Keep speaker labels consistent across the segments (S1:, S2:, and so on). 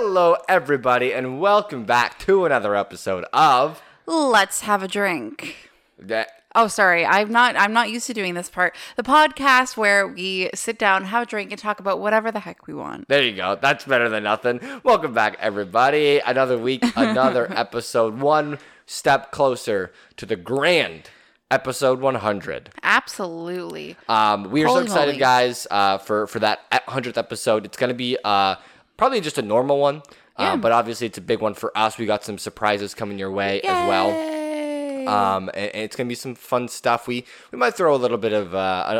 S1: Hello, everybody, and welcome back to another episode of.
S2: Let's have a drink.
S1: That
S2: Oh, sorry. I'm not I'm not used to doing this part. The podcast where we sit down, have a drink and talk about whatever the heck we want.
S1: There you go. That's better than nothing. Welcome back, everybody. Another week, another episode. One step closer to the grand episode 100.
S2: Absolutely.
S1: Um, we are so excited,
S2: moly.
S1: guys, uh, for for that 100th episode. It's gonna be uh, probably just a normal one,
S2: Yeah.
S1: uh, but obviously it's a big one for us. We got some surprises coming your way as well.
S2: Yay.
S1: Um, and, and it's gonna be some fun stuff. We we might throw a little bit of uh,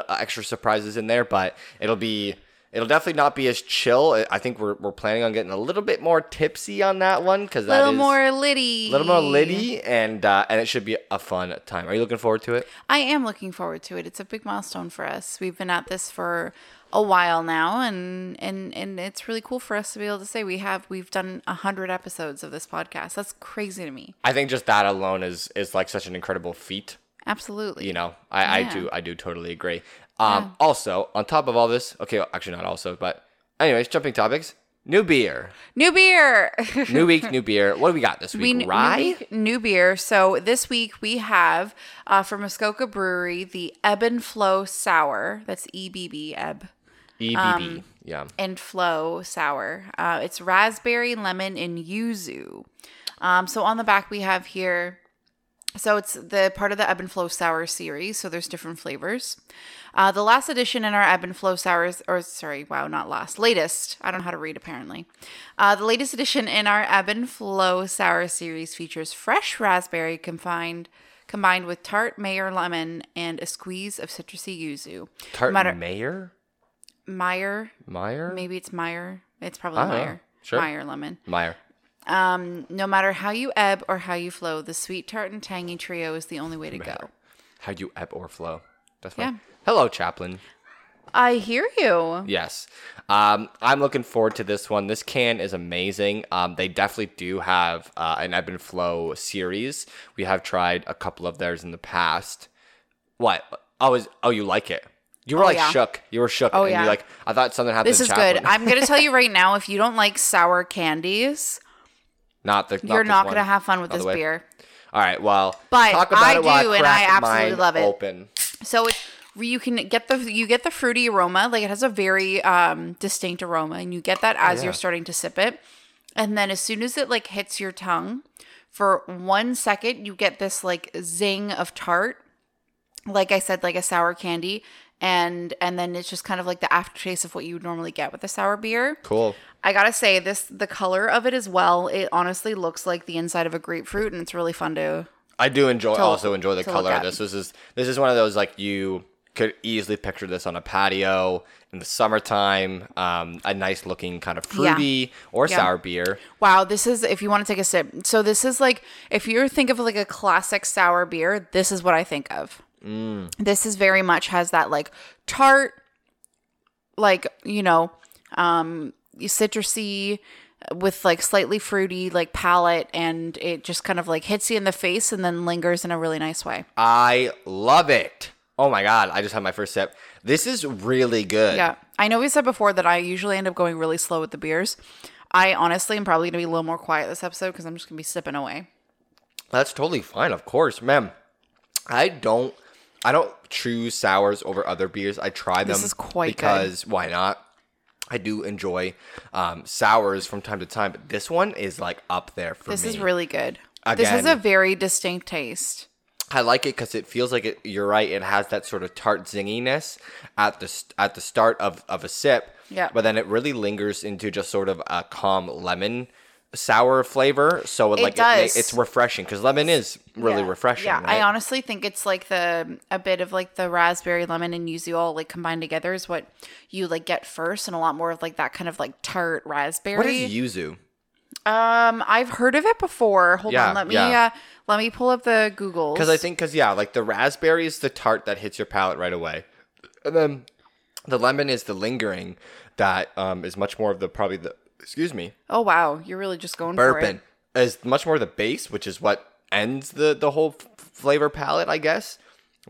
S1: uh, extra surprises in there, but it'll be it'll definitely not be as chill. I- think we're, we're planning on getting a little bit more tipsy on that one because
S2: a
S1: that
S2: little
S1: is
S2: more litty.
S1: a little more litty, and uh, and it should be a fun time. Are you looking forward to it?
S2: I am looking forward to it. It's a big milestone for us. We've been at this for a while now and and and it's really cool for us to be able to say we have we've done a hundred episodes of this podcast. That's crazy to me.
S1: I think just that alone is is like such an incredible feat.
S2: Absolutely.
S1: You know, I, I do I do totally agree. Um, Also, on top of all this, okay, actually not also, but anyways, jumping topics. New beer,
S2: New beer.
S1: new week, new beer. What do we got this
S2: We
S1: week?
S2: new
S1: Rye.
S2: week, new beer. So this week we have uh, from Muskoka Brewery the Ebb and Flow Sour. That's E B B Ebb
S1: EBB.
S2: Um,
S1: yeah.
S2: and Flow Sour. Uh, it's raspberry, lemon, and yuzu. Um, so on the back we have here. So it's the part of the Ebb and Flow Sour series. So there's different flavors. Uh, the last edition in our Ebb and Flow Sours, or sorry, wow, not last, latest. I don't know how to read apparently. Uh, the latest edition in our Ebb and Flow Sour series features fresh raspberry combined combined with tart mayor lemon and a squeeze of citrusy yuzu.
S1: Tart
S2: matter-
S1: Mayer?
S2: Meyer,
S1: Meyer?
S2: maybe it's Meyer. It's probably
S1: I don't.
S2: Meyer.
S1: Sure.
S2: Meyer lemon.
S1: Meyer.
S2: Um, no matter how you ebb or how you flow, the sweet tart and tangy trio is the only way to go.
S1: How you ebb or flow. That's
S2: Yeah.
S1: Hello, Chaplain.
S2: I hear you.
S1: Yes. Um, I'm looking forward to this one. This can is amazing. Um, they definitely do have uh, an ebb and flow series. We have tried a couple of theirs in the past. What? Oh, is oh you like it? You were
S2: Oh,
S1: like
S2: yeah.
S1: shook. You were shook.
S2: Oh,
S1: and
S2: yeah.
S1: You like I thought something happened.
S2: This is good. I'm going to tell you right now if you don't like sour candies,
S1: not the.
S2: you're not going to have fun with this beer.
S1: All right. Well,
S2: But
S1: talk about
S2: I
S1: it while
S2: do, and I absolutely love it.
S1: Open.
S2: So it, you can get the you get the fruity aroma, like it has a very um, distinct aroma, and you get that as
S1: yeah.
S2: you're starting to sip it. And then as soon as it like hits your tongue, for one second, you get this like zing of tart, like I said, like a sour candy, and and then it's just kind of like the aftertaste of what you would normally get with a sour beer.
S1: Cool.
S2: I gotta say this, the color of it as well. It honestly looks like the inside of a grapefruit, and it's really fun to.
S1: I do enjoy
S2: To-
S1: also enjoy the color of this. This is this is one of those like you could easily picture this on a patio in the summertime. Um, a nice looking kind of
S2: Yeah.
S1: fruity or
S2: Yeah.
S1: sour beer.
S2: Wow, this is if you want to take a sip. So this is like if you think of like a classic sour beer, this is what I think of. This is very much has that like tart, like you know, um, citrusy with like slightly fruity like palate, and it just kind of like hits you in the face and then lingers in a really nice way.
S1: I love it. Oh my god! I just had my first sip. This is really good.
S2: Yeah, I know we said before that I usually end up going really slow with the beers. I honestly am probably gonna be a little more quiet this episode because I'm just gonna be sipping away.
S1: That's totally fine, of course, ma'am. I don't I don't choose sours over other beers. I try them
S2: This is quite good.
S1: because why not? I do enjoy um, sours from time to time, but this one is like up there for
S2: This
S1: me.
S2: is really good. This is a very distinct taste.
S1: I like it because it feels like it. You're right. It has that sort of tart zinginess at the st- at the start of, of a sip.
S2: Yeah.
S1: But then it really lingers into just sort of a calm lemon sour flavor. So it,
S2: It
S1: like it
S2: does.
S1: it's refreshing because lemon is really
S2: Yeah.
S1: refreshing.
S2: Yeah, I honestly think it's like the a bit of like the raspberry, lemon, and yuzu all like combined together is what you like get first, and a lot more of like that kind of like tart raspberry.
S1: What is yuzu?
S2: Um, I've heard of it before. Hold
S1: Yeah,
S2: on, let me
S1: yeah.
S2: uh, let me pull up the Google.
S1: Because I think, because yeah, like the raspberry is the tart that hits your palate right away, and then the lemon is the lingering that um, is much more of the probably the excuse me
S2: Oh wow, you're really just going for
S1: bourbon
S2: it.
S1: is much more the base, which is what ends the the whole f- flavor palette, I guess.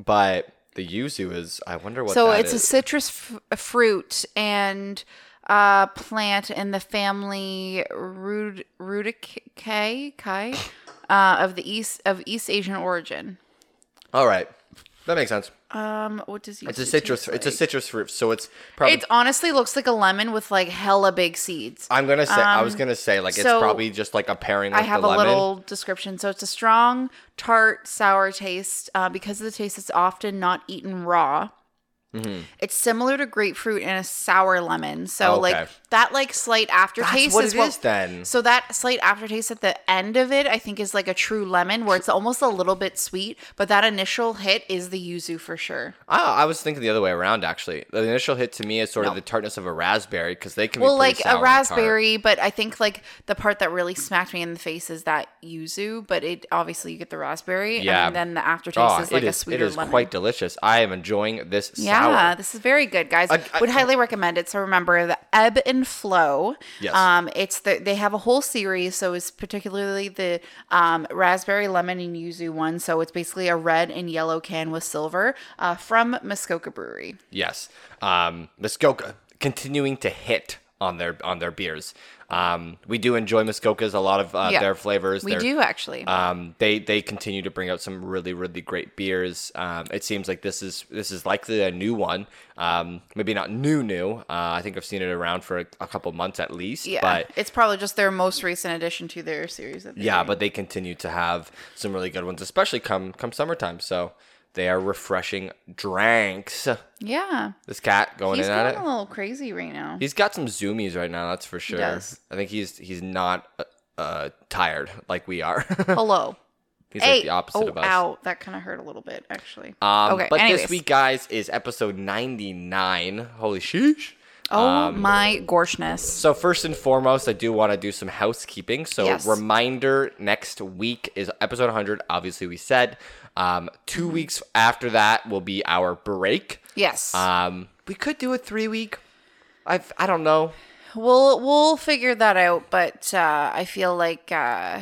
S1: But the yuzu is, I wonder what.
S2: So it's a citrus f- fruit, and uh, plant in the family Rud- Rudicaceae kai, uh, of the east of East Asian origin.
S1: All right, that makes sense.
S2: Um, what does
S1: It's a citrus.
S2: taste
S1: It's a citrus fruit, so it's probably.
S2: It honestly looks like a lemon with like hella big seeds.
S1: I'm gonna say. I was gonna say like it's
S2: Um,
S1: probably just like a pairing. With
S2: I have
S1: the
S2: a
S1: lemon.
S2: little description. So it's a strong, tart, sour taste. Uh, because of the taste, it's often not eaten raw.
S1: Mm-hmm.
S2: It's similar to grapefruit and a sour lemon. So
S1: Okay.
S2: like that like slight aftertaste
S1: That's what
S2: is
S1: it
S2: what
S1: is then.
S2: So that slight aftertaste at the end of it, I think, is like a true lemon, where it's almost a little bit sweet, but that initial hit is the yuzu for sure.
S1: Ah, I was thinking the other way around actually. The initial hit to me is sort of the tartness of a raspberry because they can
S2: Well, like a raspberry, but I think like the part that really smacked me in the face is that yuzu. But it obviously you get the raspberry,
S1: Yeah.
S2: and then the aftertaste
S1: Oh,
S2: is like a
S1: is,
S2: sweeter
S1: it is
S2: lemon.
S1: quite delicious. I am enjoying this
S2: Yeah,
S1: sour.
S2: this is very good, guys.
S1: I- I-
S2: Would highly recommend it. So remember the ebb and flow.
S1: Yes.
S2: Um, it's the they have a whole series. So it's particularly the um, raspberry, lemon, and yuzu one. So it's basically a red and yellow can with silver uh, from Muskoka Brewery.
S1: Yes. Um, Muskoka continuing to hit on their on their beers. Um, we do enjoy Muskokas. A lot of uh,
S2: Yeah.
S1: their flavors.
S2: We do actually.
S1: Um, they they continue to bring out some really really great beers. Um, it seems like this is this is likely a new one. Um, maybe not new new. Uh, I think I've seen it around for a, a couple months at least.
S2: yeah,
S1: But
S2: it's probably just their most recent addition to their series.
S1: Yeah,
S2: doing.
S1: but they continue to have some really good ones, especially come come summertime. So they are refreshing drinks.
S2: yeah,
S1: This cat going
S2: he's
S1: in at it.
S2: a little crazy right now.
S1: He's got some zoomies right now, that's for sure.
S2: He does.
S1: I think he's he's not uh, uh tired like we are.
S2: Hello.
S1: he's
S2: hey,
S1: like the opposite
S2: oh,
S1: of us.
S2: ow, that kind of hurt a little bit actually.
S1: Um,
S2: okay,
S1: but
S2: anyways.
S1: this week, guys, is episode 99. Holy sheesh.
S2: Oh
S1: um,
S2: my gorshness.
S1: So first and foremost, I do want to do some housekeeping. So
S2: Yes.
S1: reminder: next week is episode 100. Obviously, we said um, 2
S2: Mm-hmm.
S1: weeks after that will be our break.
S2: Yes.
S1: Um, we could do a three week. I I don't know.
S2: We'll we'll figure that out, but uh, I feel like uh,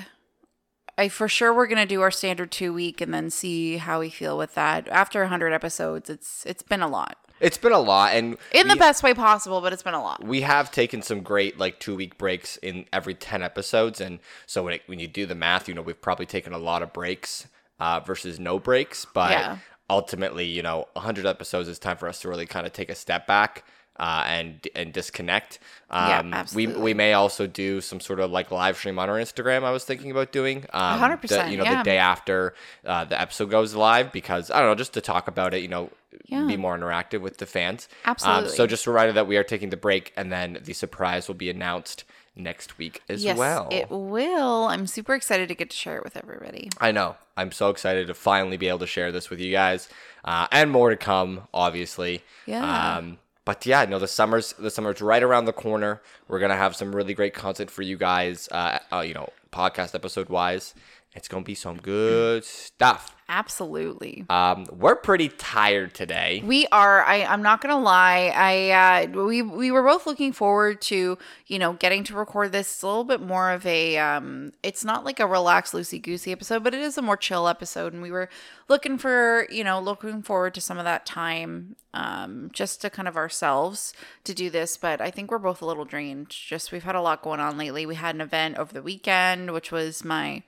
S2: I for sure we're gonna do our standard two week and then see how we feel with that. After hundred episodes, it's it's been a lot
S1: It's been a lot, and
S2: in the
S1: we-
S2: best way possible, but it's been a lot.
S1: we have taken some great like two week breaks in every 10 episodes and so when, it, when you do the math you know we've probably taken a lot of breaks uh, versus no breaks but
S2: Yeah.
S1: ultimately you know 100 episodes is time for us to really kind of take a step back uh, and and disconnect
S2: Yeah,
S1: um, we,
S2: absolutely.
S1: we may also do some sort of like live stream on our instagram i was thinking about doing um,
S2: 100%,
S1: the- you know
S2: yeah.
S1: the day after uh, the episode goes live because i don't know just to talk about it you know
S2: Yeah.
S1: be more interactive with the fans um,
S2: Absolutely.
S1: so just a reminder that we are taking the break and then the surprise will be announced next week as
S2: yes,
S1: well.
S2: it will. I'm super excited to get to share it with everybody.
S1: I know. I'm so excited to finally be able to share this with you guys, uh, and more to come, obviously.
S2: Yeah.
S1: Um, but yeah, no, the summer's the summer's right around the corner. We're gonna have some really great content for you guys. Uh, uh you know, podcast episode wise, it's gonna be some good stuff.
S2: Absolutely.
S1: Um, we're pretty tired today.
S2: We are. I, I'm not gonna lie. I uh, we we were both looking forward to you know getting to record this. It's a little bit more of a. Um, it's not like a relaxed loosey goosey episode, but it is a more chill episode, and we were looking for you know looking forward to some of that time, um, just to kind of ourselves to do this. But I think we're both a little drained. Just we've had a lot going on lately. We had an event over the weekend, which was my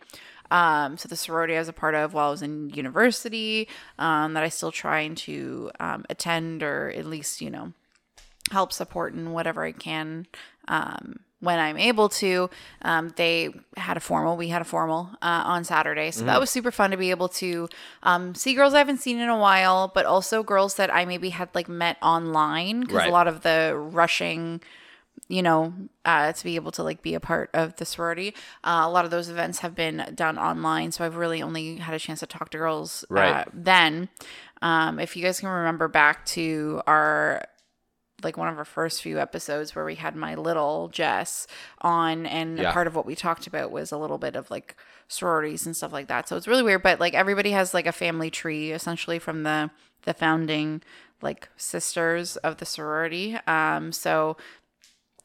S2: um, so the sorority I was a part of while I was in university, um, that I still trying to um, attend or at least you know help support in whatever I can um, when I'm able to. Um, they had a formal, we had a formal uh, on Saturday, so that was super fun to be able to um, see girls I haven't seen in a while, but also girls that I maybe had like met online because
S1: Right.
S2: a lot of the rushing you know, uh, to be able to like be a part of the sorority. Uh, a lot of those events have been done online, so I've really only had a chance to talk to girls
S1: Right.
S2: uh, then. Um, if you guys can remember back to our like one of our first few episodes where we had my little Jess on, and
S1: Yeah.
S2: part of what we talked about was a little bit of like sororities and stuff like that. So it's really weird, but like everybody has like a family tree essentially from the the founding like sisters of the sorority. Um, so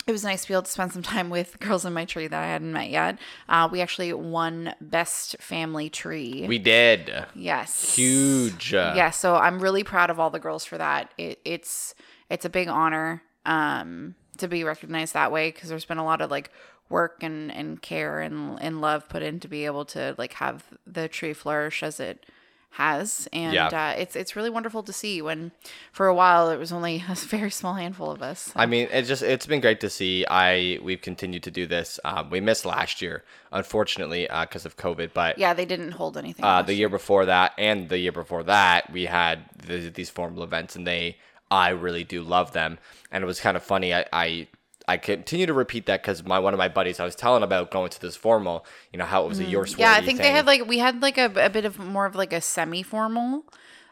S2: it was nice to be able to spend some time with girls in my tree that I hadn't met yet. Uh, we actually won best family tree.
S1: We did
S2: yes,
S1: huge.
S2: Yeah, so I'm really proud of all the girls for that. It, it's it's a big honor. Um, to be recognized that way because there's been a lot of like work and and care and and love put in to be able to like have the tree flourish as it has and
S1: Yeah.
S2: uh, it's it's really wonderful to see when for a while it was only a very small handful of us
S1: I mean, it's just it's been great to see. I we've continued to do this. Um, we missed last year, unfortunately, because of COVID. But
S2: yeah they didn't hold anything
S1: uh, the year before that and the year before that, we had the, these formal events, and they I really do love them. And it was kind of funny. I I, I continue to repeat that because my one of my buddies I was telling about going to this formal. You know how it was a your
S2: Mm. yeah i think they had like we had like a, a bit of more of like a semi-formal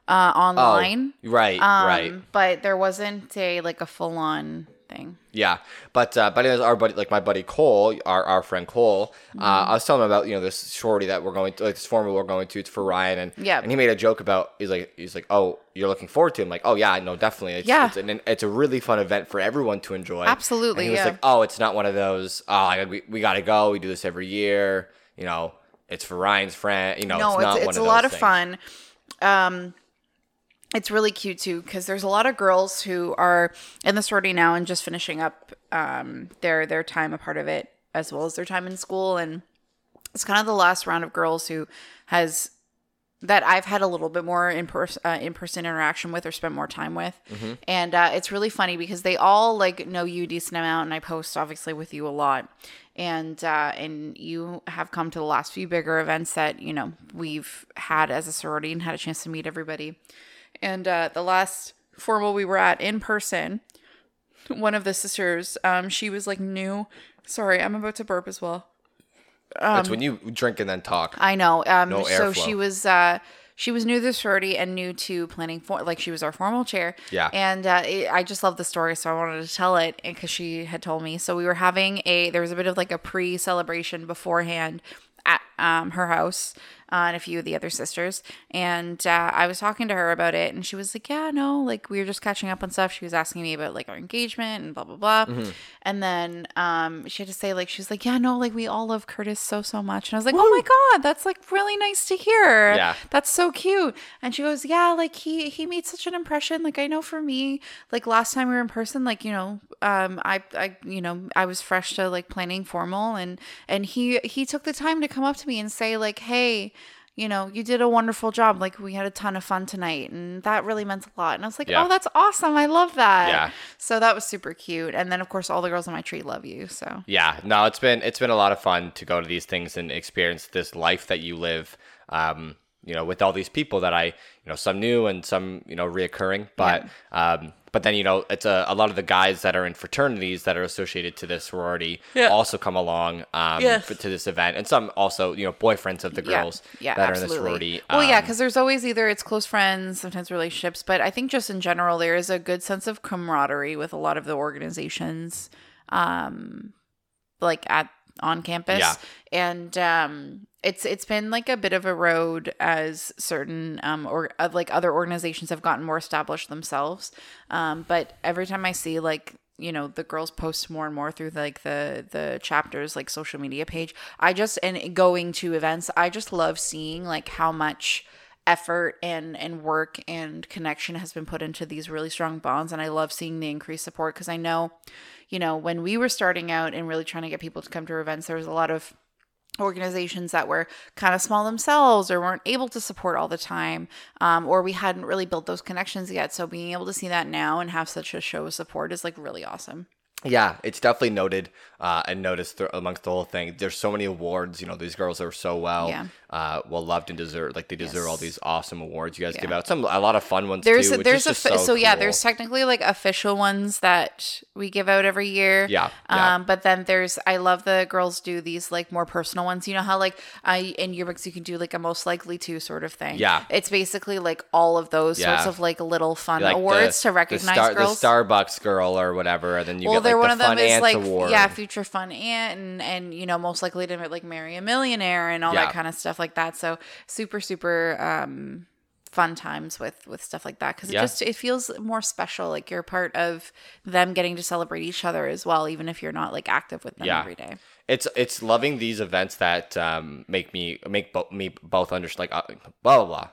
S2: uh online
S1: Oh, right,
S2: um,
S1: right.
S2: but there wasn't a like a full-on thing
S1: Yeah, but uh, but anyways, our buddy, like my buddy Cole, our, our friend Cole, uh, I was telling him about you know this shorty that we're going to, like this formal we're going to. It's for Ryan, and
S2: Yeah.
S1: and he made a joke about he's like he's like oh you're looking forward to. him like oh yeah, no definitely. It's,
S2: Yeah.
S1: it's, an, it's a really fun event for everyone to enjoy.
S2: Absolutely,
S1: And he was
S2: yeah.
S1: like oh it's not one of those oh we we gotta go. We do this every year. You know it's for Ryan's friend. You know
S2: no,
S1: it's
S2: it's
S1: not
S2: it's,
S1: one
S2: a
S1: of
S2: lot
S1: those
S2: of
S1: things.
S2: fun. Um, it's really cute too because there's a lot of girls who are in the sorority now and just finishing up um their their time a part of it as well as their time in school. And it's kind of the last round of girls who has that I've had a little bit more in person uh, in person interaction with or spent more time with, and uh, it's really funny because they all like know you a decent amount, and I post obviously with you a lot, and uh, and you have come to the last few bigger events that you know we've had as a sorority and had a chance to meet everybody, and uh, the last formal we were at in person, one of the sisters, um, she was like new. Sorry, I'm about to burp as well.
S1: it's when you drink and then talk.
S2: I know. Um,
S1: No
S2: so she was uh, she was new to the sorority and new to planning for like she was our formal chair.
S1: Yeah.
S2: And uh, it, I just love the story, so I wanted to tell it because she had told me. So we were having a there was a bit of like a pre celebration beforehand at um, her house uh, and a few of the other sisters. And uh, I was talking to her about it, and she was like, "Yeah, no, like we were just catching up on stuff." She was asking me about like our engagement and blah blah blah.
S1: Mm-hmm.
S2: And then um, she had to say like she was like, "Yeah, no, like we all love Curtis so so much." And I was like, "Oh my god, that's like really nice to hear.
S1: Yeah.
S2: that's so cute." And she goes, "Yeah, like he he made such an impression. Like I know for me, like last time we were in person, like you know, um, I I you know I was fresh to like planning formal, and and he he took the time to come up to me and say like, hey." You know, you did a wonderful job. Like we had a ton of fun tonight, and that really meant a lot. And I was like,
S1: Yeah.
S2: "Oh, that's awesome! I love that."
S1: Yeah.
S2: So that was super cute. And then, of course, all the girls on my tree love you. So
S1: Yeah, no, it's been it's been a lot of fun to go to these things and experience this life that you live. Um, you know, with all these people that I, you know, some new and some, you know, reoccurring. But um, but then you know, it's a, a lot of the guys that are in fraternities that are associated to this sorority
S2: Yeah.
S1: also come along um
S2: Yes.
S1: f- to this event, and some also, you know, boyfriends of the girls
S2: yeah,
S1: that
S2: absolutely.
S1: are in the sorority.
S2: Well, yeah,
S1: Um,
S2: because there's always either it's close friends, sometimes relationships, but I think just in general there is a good sense of camaraderie with a lot of the organizations, um, like at on campus,
S1: Yeah.
S2: and um, it's it's been like a bit of a road as certain um or uh, like other organizations have gotten more established themselves, um, but every time I see like you know the girls post more and more through like the the chapters like social media page i just and going to events i just love seeing like how much effort and and work and connection has been put into these really strong bonds. And i love seeing the increased support because i know you know when we were starting out and really trying to get people to come to events there was a lot of organizations that were kind of small themselves or weren't able to support all the time um, or we hadn't really built those connections yet. So being able to see that now and have such a show of support is like really awesome
S1: Yeah, it's definitely noted uh, and noticed th- amongst the whole thing. There's so many awards. You know, these girls are so well,
S2: Yeah.
S1: uh, well loved and deserve. Like they deserve all these awesome awards you guys give out. Some a lot of fun ones
S2: there's
S1: too.
S2: a,
S1: which
S2: there's
S1: is
S2: a
S1: so,
S2: so, yeah
S1: cool.
S2: there's technically like official ones that we give out every year
S1: Yeah, yeah.
S2: um but then there's i love the girls do these like more personal ones you know how like i in yearbooks you can do like a most likely to sort of thing
S1: Yeah.
S2: it's basically like all of those sorts of like little fun
S1: Like the-
S2: awards to
S1: the
S2: recognize
S1: star-
S2: girls
S1: the Starbucks girl or whatever, and then you
S2: well,
S1: get like
S2: one
S1: the
S2: of them is like
S1: award.
S2: yeah, future fun aunt, and and you know most likely to like marry a millionaire and all
S1: Yeah.
S2: that kind of stuff like that. So super super um, fun times with with stuff like that because it
S1: Yeah.
S2: just it feels more special. Like you're part of them getting to celebrate each other as well, even if you're not like active with them
S1: Yeah.
S2: every day.
S1: it's it's loving these events that um, make me make bo- me both understand like uh, blah blah blah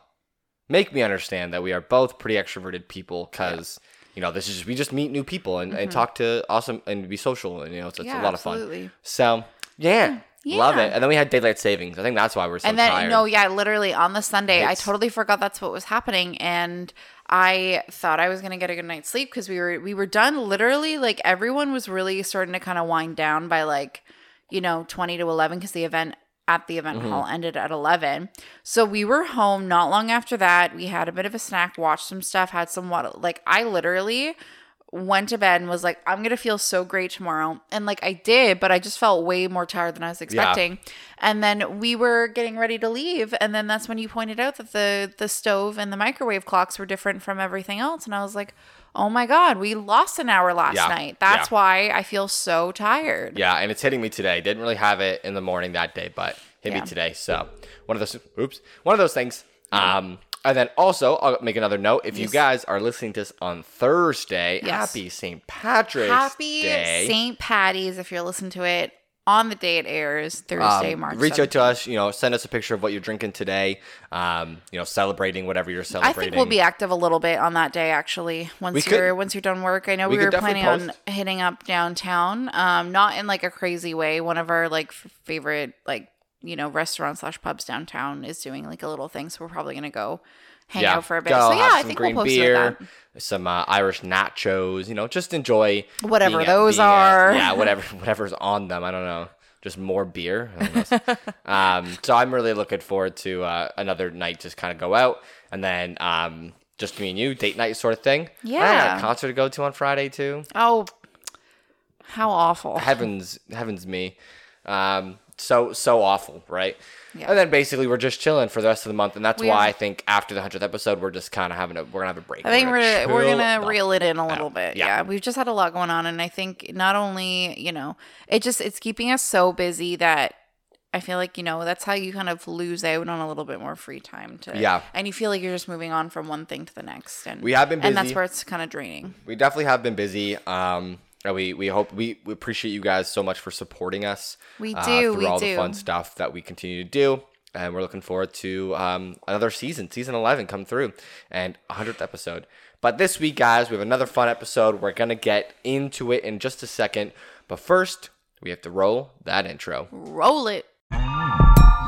S1: make me understand that we are both pretty extroverted people because you know, this is just, we just meet new people and, and talk to awesome and be social and you know, it's
S2: Mm-hmm. Yeah,
S1: a lot of fun. So yeah, love
S2: Yeah.
S1: it. And then we had daylight savings. I think that's why we're so
S2: and then
S1: tired.
S2: no, yeah, literally on the Sunday, I totally forgot that's what was happening, and I thought I was gonna get a good night's sleep because we were we were done. Literally, like everyone was really starting to kind of wind down by like you know twenty to eleven because the event at the event
S1: Mm-hmm.
S2: hall ended at 11 so we were home not long after that. We had a bit of a snack watched some stuff had some water like i literally went to bed and was like i'm gonna feel so great tomorrow. And like i did but i just felt way more tired than i was expecting. And then we were getting ready to leave and then that's when you pointed out that the the stove and the microwave clocks were different from everything else. And i was like oh my god we lost an hour last
S1: Yeah.
S2: night that's
S1: Yeah.
S2: why i feel so tired
S1: Yeah, and it's hitting me today. Didn't really have it in the morning that day, but hit
S2: Yeah.
S1: me today. So one of those oops, one of those things. Um and then also I'll make another note. If you guys are listening to this on Thursday,
S2: Yes.
S1: happy St. Patrick's
S2: Happy
S1: Day.
S2: St. Patty's if you're listening to it on the day it airs, Thursday,
S1: Um,
S2: March.
S1: reach out to us, you know, send us a picture of what you're drinking today. Um, you know, celebrating whatever you're celebrating.
S2: I think we'll be active a little bit on that day. Actually, once
S1: We
S2: you're once you're done work, I know
S1: we
S2: we, were planning on hitting up downtown. Um, not in like a crazy way. One of our like f- favorite like you know restaurants slash pubs downtown is doing like a little thing, so we're probably gonna go hang out for a bit.
S1: Go
S2: so yeah, I think
S1: green
S2: we'll post
S1: beer, some uh, Irish nachos. You know, just enjoy
S2: Whatever
S1: being
S2: those
S1: being at-
S2: are.
S1: yeah, whatever whatever's on them. I don't know. Just more beer. I um, so I'm really looking forward to uh, another night. Just kind of go out and then um, just me and you, date night sort of thing.
S2: Yeah.
S1: a concert to go to on Friday too.
S2: Oh, how awful!
S1: heavens heavens me um so so awful right
S2: Yeah.
S1: and then basically we're just chilling for the rest of the month and that's
S2: We
S1: why
S2: are-
S1: i think after the 100th episode we're just kind of having a we're gonna have a break
S2: I think we're
S1: gonna
S2: we're
S1: chill
S2: gonna reel it in a little
S1: out.
S2: bit.
S1: Yeah.
S2: Yeah. we've just had a lot going on, and I think not only you know it just it's keeping us so busy that I feel like you know that's how you kind of lose out on a little bit more free time to
S1: Yeah.
S2: and you feel like you're just moving on from one thing to the next, and
S1: We have been
S2: and that's where it's kind of draining.
S1: we definitely have been busy um we we hope we, we appreciate you guys so much for supporting us
S2: We
S1: uh,
S2: do,
S1: through
S2: we
S1: all the fun stuff that we continue to do. And we're looking forward to um, another season season 11 come through and 100th episode. But this week guys we have another fun episode. We're gonna get into it in just a second. But first we have to roll that intro.
S2: Roll it.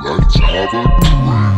S3: Let's have a drink.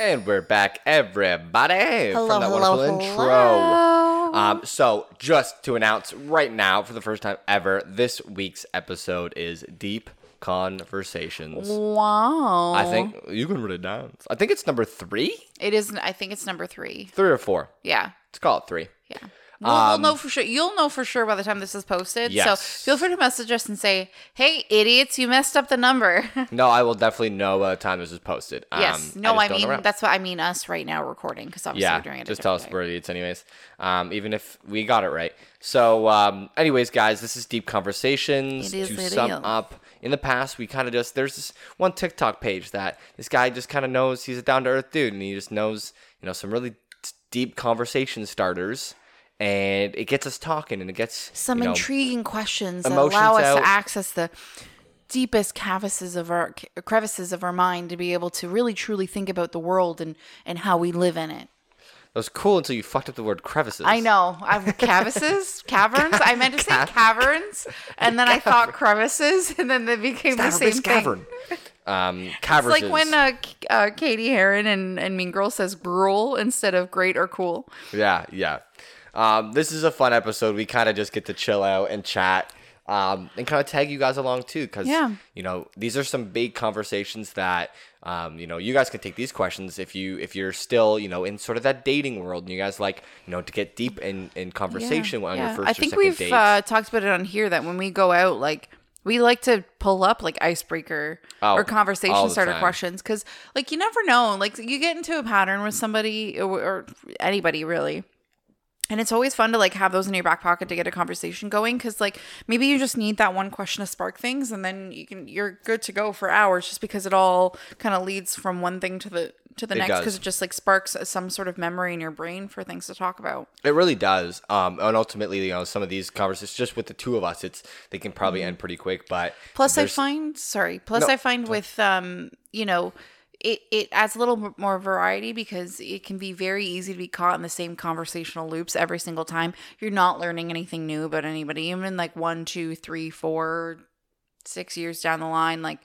S1: And we're back, everybody,
S2: Hello,
S1: from that
S2: hello,
S1: wonderful intro.
S2: hello.
S1: Um, so, just to announce right now, for the first time ever, this week's episode is Deep Conversations.
S2: Wow.
S1: I think you can write it down. I think it's number three,
S2: it is. I think it's number three.
S1: three or four.
S2: Yeah.
S1: Let's call it three.
S2: Yeah. We'll, we'll know for sure. You'll know for sure by the time this is posted.
S1: Um, Yes.
S2: So feel free to message us and say, "Hey, idiots, you messed up the number."
S1: No, I will definitely know by the time this is posted.
S2: yes.
S1: Um,
S2: no,
S1: just
S2: I, mean that's what I mean. Us right now recording because obviously
S1: yeah,
S2: we're doing it.
S1: just tell us
S2: different way.
S1: we're idiots anyways. Um, even if we got it right. So, um, anyways, guys, this is Deep Conversations.
S2: It is,
S1: to
S2: it
S1: sum up, in the past, we kind of just, there's this one TikTok page that this guy just kind of knows he's a down to earth dude and he just knows, you know, some really t- deep conversation starters. And it gets us talking and it gets
S2: Some
S1: you know,
S2: intriguing questions that allow us
S1: out.
S2: to access the deepest crevices of our crevices of our mind to be able to really truly think about the world and and how we live in it.
S1: That was cool until you fucked up the word crevices.
S2: I know. I've crevices, caverns. I meant to say caverns, and then I thought crevices, and then they became the same thing.
S1: cavern. Um,
S2: It's
S1: caverns.
S2: like when uh, uh, Cady Heron and, and Mean Girl says gruel instead of great or cool.
S1: Yeah, yeah. Um, this is a fun episode. We kind of just get to chill out and chat. Um, and kind of tag you guys along too, because
S2: Yeah.
S1: you know these are some big conversations that um, you know you guys can take these questions if you if you're still you know in sort of that dating world and you guys like you know to get deep in in conversation on your first
S2: I think we've uh, talked about it on here that when we go out, like we like to pull up like icebreaker
S1: Oh,
S2: or conversation starter
S1: time.
S2: questions because like you never know, like you get into a pattern with somebody or, or anybody really. And it's always fun to like have those in your back pocket to get a conversation going because like maybe you just need that one question to spark things and then you can you're good to go for hours just because it all kind of leads from one thing to the to the
S1: It
S2: next because it just like sparks some sort of memory in your brain for things to talk about.
S1: It really does. Um, and ultimately, you know, some of these conversations, just with the two of us, it's they can probably end pretty quick. But
S2: Mm-hmm. Plus, I find sorry. Plus,
S1: No,
S2: I find with um, you know, it it adds a little more variety because it can be very easy to be caught in the same conversational loops every single time. You're not learning anything new about anybody, even like one, two, three, four, six years down the line, like.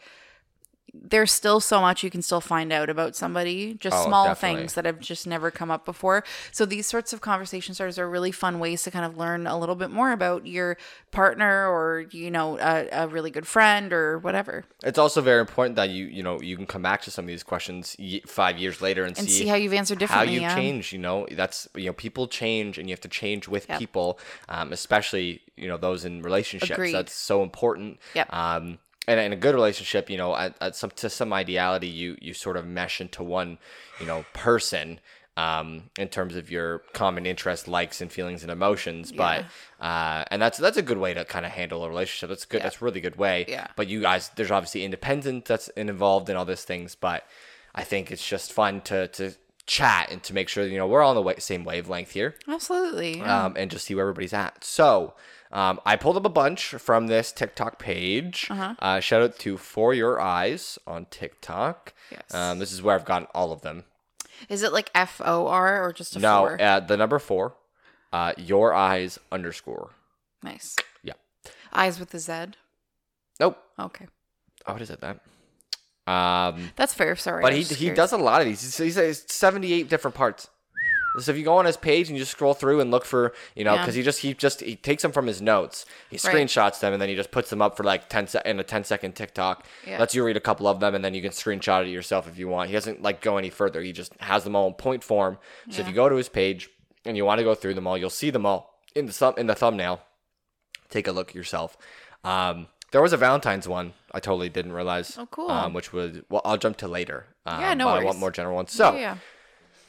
S2: There's still so much you can still find out about somebody, just
S1: Oh,
S2: small
S1: definitely.
S2: things that have just never come up before. So these sorts of conversation starters are really fun ways to kind of learn a little bit more about your partner or you know a, a really good friend or whatever,
S1: it's also very important that you you know you can come back to some of these questions y- five years later and,
S2: and
S1: see,
S2: see how you've answered differently, how
S1: you've
S2: yeah.
S1: changed. You know, that's you know people change, and you have to change with
S2: Yep.
S1: people, um, especially you know those in relationships.
S2: Agreed.
S1: That's so important.
S2: Yep.
S1: Um, and in a good relationship, you know, at, at some to some ideality, you you sort of mesh into one, you know, person. Um, in terms of your common interests, likes, and feelings and emotions, but uh, and that's that's a good way to kind of handle a relationship. That's good. That's a really good way.
S2: Yeah.
S1: But you guys, there's obviously independent that's involved in all these things, but I think it's just fun to to chat and to make sure you know we're all on the wa- same wavelength here,
S2: Absolutely. yeah.
S1: um, and just see where everybody's at. So. Um, I pulled up a bunch from this TikTok page. uh shout out to For Your Eyes on TikTok.
S2: Yes.
S1: Um, this is where I've gotten all of them.
S2: Is it like F O R or just a
S1: No,
S2: four?
S1: uh, the number four, uh, Your Eyes underscore.
S2: nice.
S1: Yeah.
S2: Eyes with the Z.
S1: Nope.
S2: Okay.
S1: Oh, what is it then? Um,
S2: That's fair. Sorry.
S1: But
S2: I
S1: he he does a lot of these. He's, he's, he's 78 different parts. So if you go on his page and you just scroll through and look for, you know,
S2: Yeah.
S1: because he just he just he takes them from his notes, he
S2: Right.
S1: screenshots them, and then he just puts them up for like 10 se- in a 10 second TikTok.
S2: Yeah.
S1: Lets you read a couple of them, and then you can screenshot it yourself if you want. He doesn't like go any further. He just has them all in point form. So if you go to his page and you want to go through them all, you'll see them all in the thumb in the thumbnail. Take a look yourself. Um, there was a Valentine's one I totally didn't realize.
S2: Oh, cool.
S1: Um, which was well, I'll jump to later. Um,
S2: Yeah, no
S1: but I want more general ones. So
S2: Yeah, yeah.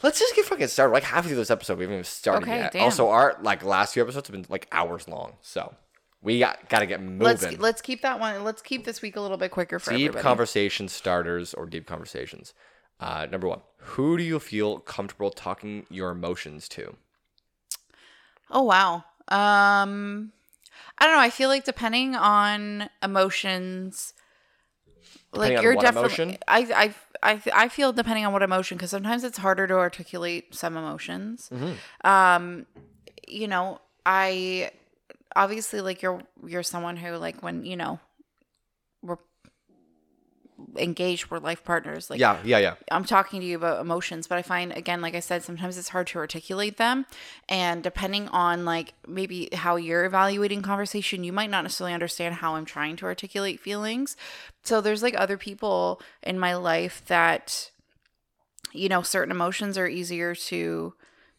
S1: Let's just get fucking started. Like halfway through this episode, we haven't even started
S2: Okay,
S1: yet.
S2: damn.
S1: Also, our like last few episodes have been like hours long, so we got got to get moving.
S2: Let's let's keep that one. Let's keep this week a little bit quicker for
S1: deep
S2: everybody.
S1: conversation starters or deep conversations. Uh, number one, who do you feel comfortable talking your emotions to?
S2: Oh wow. Um I don't know. I feel like depending on emotions like you're definitely? I I I I feel depending on what emotion cuz sometimes it's harder to articulate some emotions.
S1: Mm-hmm.
S2: Um you know, I obviously like you're you're someone who like when, you know, engaged, we're life partners like
S1: Yeah, yeah, yeah.
S2: I'm talking to you about emotions, but I find again, like I said, sometimes it's hard to articulate them. And depending on like maybe how you're evaluating conversation, you might not necessarily understand how I'm trying to articulate feelings. So there's like other people in my life that, you know, certain emotions are easier to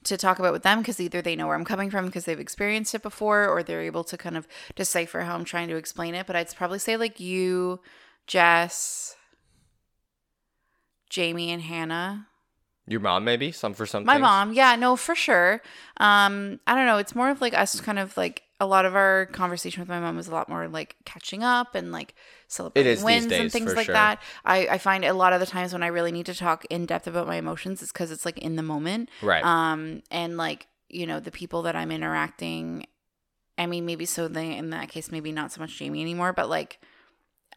S2: to talk about with them because either they know where I'm coming from because they've experienced it before or they're able to kind of decipher how I'm trying to explain it. But I'd probably say like you, Jess, Jamie and Hannah.
S1: Your mom, maybe some for some.
S2: My
S1: things?
S2: mom, yeah, no, for sure. Um, I don't know. It's more of like us kind of like a lot of our conversation with my mom was a lot more like catching up and like celebrating wins and things like
S1: sure.
S2: that. I, I find a lot of the times when I really need to talk in depth about my emotions, it's because it's like in the moment.
S1: Right.
S2: Um, and like, you know, the people that I'm interacting, I mean, maybe so they, in that case, maybe not so much Jamie anymore, but like,